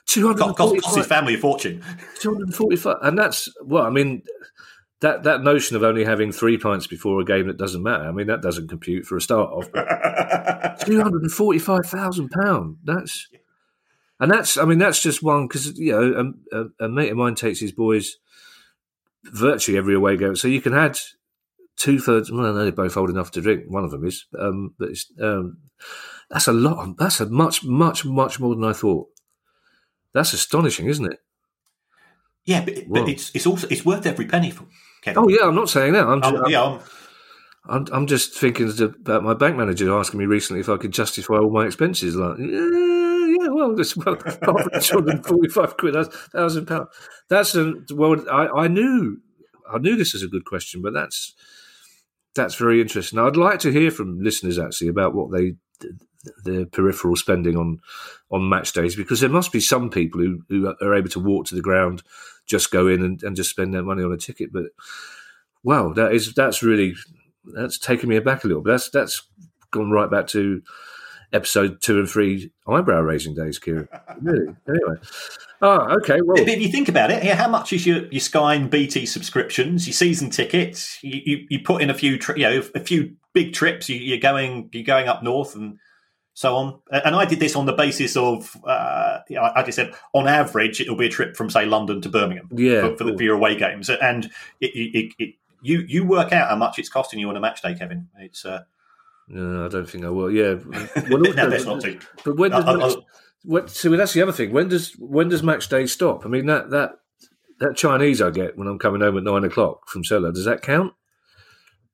Two hundred costs his family a fortune. Two hundred forty-five, and that's well. I mean, that that notion of only having three pints before a game that doesn't matter. I mean, that doesn't compute for a start off. Two hundred and forty-five thousand pound. That's and that's. I mean, that's just one because you know a, a, a, mate of mine takes his boys virtually every away game. So you can add two thirds. Well, they're both old enough to drink. One of them is, um, but it's, um, that's a lot. That's a much, much, much more than I thought. That's astonishing, isn't it? Yeah, but, but it's it's also it's worth every penny for Kevin. Oh yeah, I'm not saying that. I'm, Oh, just, yeah, I'm- I'm, I'm just thinking about my bank manager asking me recently if I could justify all my expenses. Like, yeah, yeah, well, it's well, 245 quid, that's thousand pounds. That's a well, I, I knew, I knew this was a good question, but that's that's very interesting. I'd like to hear from listeners actually about what they their peripheral spending on on match days because there must be some people who, who are able to walk to the ground, just go in and, and just spend their money on a ticket. But wow, that is that's really that's taken me aback a little. But that's that's gone right back to episode two and three eyebrow raising days, Kieran. Really? Anyway, oh, okay. Well, if you think about it, yeah, how much is your, your Sky and BT subscriptions, your season tickets? You, you, you put in a few, tri- you know, a few big trips. You, you're going, you're going up north and so on. And I did this on the basis of, uh, I just said on average it'll be a trip from say London to Birmingham Yeah, for, for, the, for your away games, and it, it, it, you you work out how much it's costing you on a match day, Kevin. It's uh, no, I don't think I will. Yeah, well, no, that's not too. But when does I- I- match, what, so that's the other thing. When does when does match day stop? I mean that that that Chinese I get when I'm coming home at nine o'clock from Seller does that count?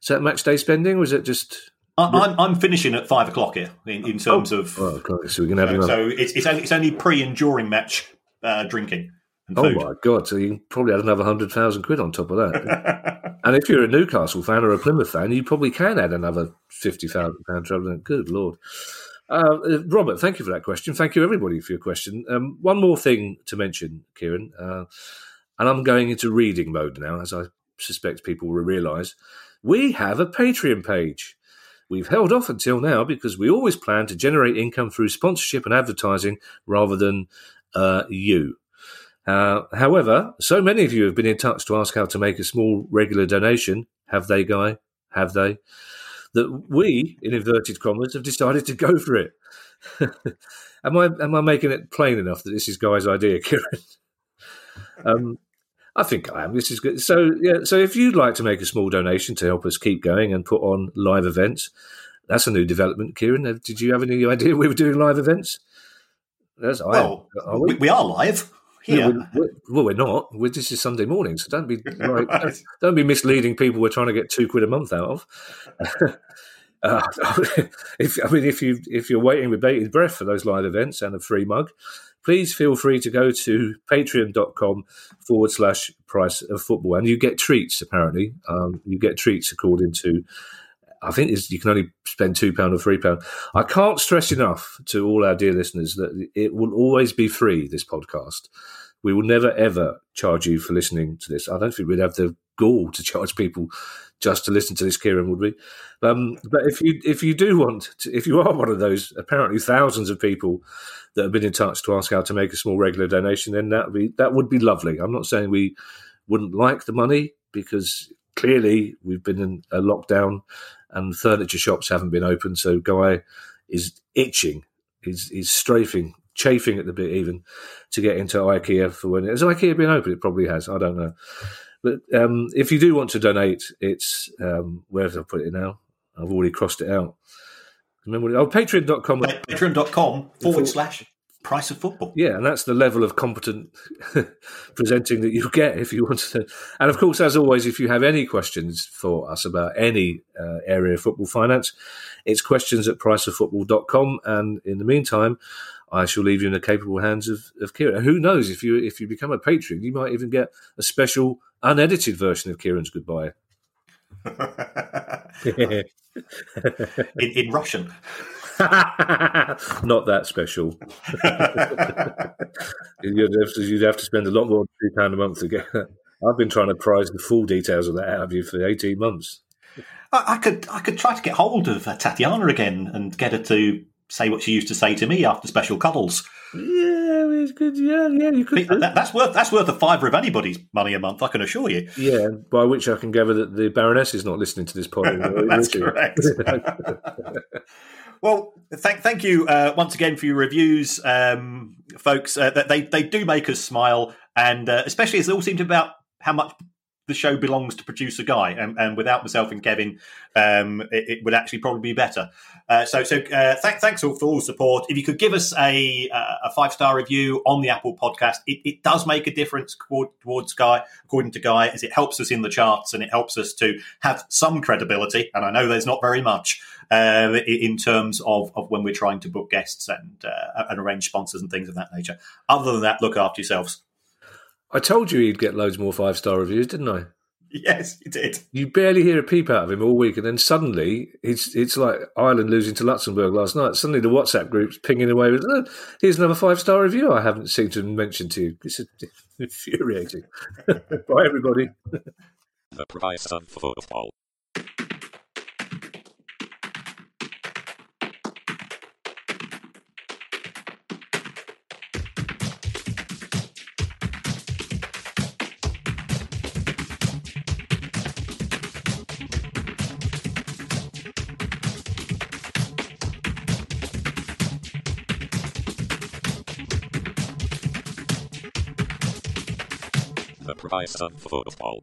Is that match day spending, or is it just? I, I'm I'm finishing at five o'clock here in, in terms of. Oh, God, so we can have another. so it's, it's only it's only pre and during match uh, drinking Oh food. my god! So you can probably add another hundred thousand quid on top of that. and if you're a Newcastle fan or a Plymouth fan, you probably can add another fifty thousand pound travelling. Good lord! Uh, Robert, thank you for that question. Thank you everybody for your question. Um, one more thing to mention, Kieran, uh, and I'm going into reading mode now, as I suspect people will realise. We have a Patreon page. We've held off until now because we always plan to generate income through sponsorship and advertising rather than uh, you. Uh, however, so many of you have been in touch to ask how to make a small regular donation. Have they, Guy? Have they? That we, in inverted commas, have decided to go for it. am I am I making it plain enough that this is Guy's idea, Kieran? um, I think I am. This is good. So yeah. So if you'd like to make a small donation to help us keep going and put on live events, that's a new development, Kieran. Did you have any idea we were doing live events? That's I. Well, Are we, we are live yeah, here. we- we- well, we're not. We're, this is Sunday morning, so don't be like, don't, don't be misleading people. We're trying to get two quid a month out of. uh, if I mean, if you if you're waiting with bated breath for those live events and a free mug, please feel free to go to patreon.com forward slash price of football, and you get treats. Apparently, um, you get treats according to. I think you can only spend two pound or three pound. I can't stress enough to all our dear listeners that it will always be free. This podcast, we will never ever charge you for listening to this. I don't think we'd have the gall to charge people just to listen to this, Kieran, would we? Um, but if you if you do want, to, if you are one of those apparently thousands of people that have been in touch to ask how to make a small regular donation, then that would be that would be lovely. I'm not saying we wouldn't like the money because clearly we've been in a lockdown and furniture shops haven't been open, so Guy is itching, he's he's strafing, chafing at the bit even to get into IKEA for when has IKEA been open? It probably has. I don't know. But um, if you do want to donate, it's um, where have I put it now? I've already crossed it out. Remember? Oh, patreon.com. Patreon.com forward slash price of football. Yeah, and that's the level of competent presenting that you get if you want to. And of course, as always, if you have any questions for us about any uh, area of football finance, it's questions at priceoffootball.com. And in the meantime, I shall leave you in the capable hands of, of Kieran. And who knows, if you if you become a patron, you might even get a special unedited version of Kieran's goodbye. in, in Russian. Not that special. you'd, have to, you'd have to spend a lot more than two pound a month to get that. I've been trying to prize the full details of that out of you for eighteen months. I, I could I could try to get hold of uh, Tatiana again and get her to say what she used to say to me after special cuddles. Yeah, it's good. Yeah, yeah, you could. That, that's worth that's worth a fiver of anybody's money a month. I can assure you. Yeah, by which I can gather that the Baroness is not listening to this pod. That's correct. well, thank thank you uh, once again for your reviews, um, folks. Uh, that they they do make us smile, and uh, especially as they all seem to about how much the show belongs to producer Guy, and, and without myself and Kevin, um, it, it, would actually probably be better. Uh, so, so uh, th- thanks all for all support. If you could give us a a five star review on the Apple Podcast, it, it does make a difference towards Guy, according to Guy, as it helps us in the charts and it helps us to have some credibility. And I know there's not very much uh, in terms of, of when we're trying to book guests and uh, and arrange sponsors and things of that nature. Other than that, look after yourselves. I told you he'd get loads more five star reviews, didn't I? Yes, you did. You barely hear a peep out of him all week, and then suddenly it's it's like Ireland losing to Luxembourg last night. Suddenly the WhatsApp group's pinging away with, oh, "Here's another five star review I haven't seen to mention to you." It's infuriating. Bye, everybody. the price of football. Price of football.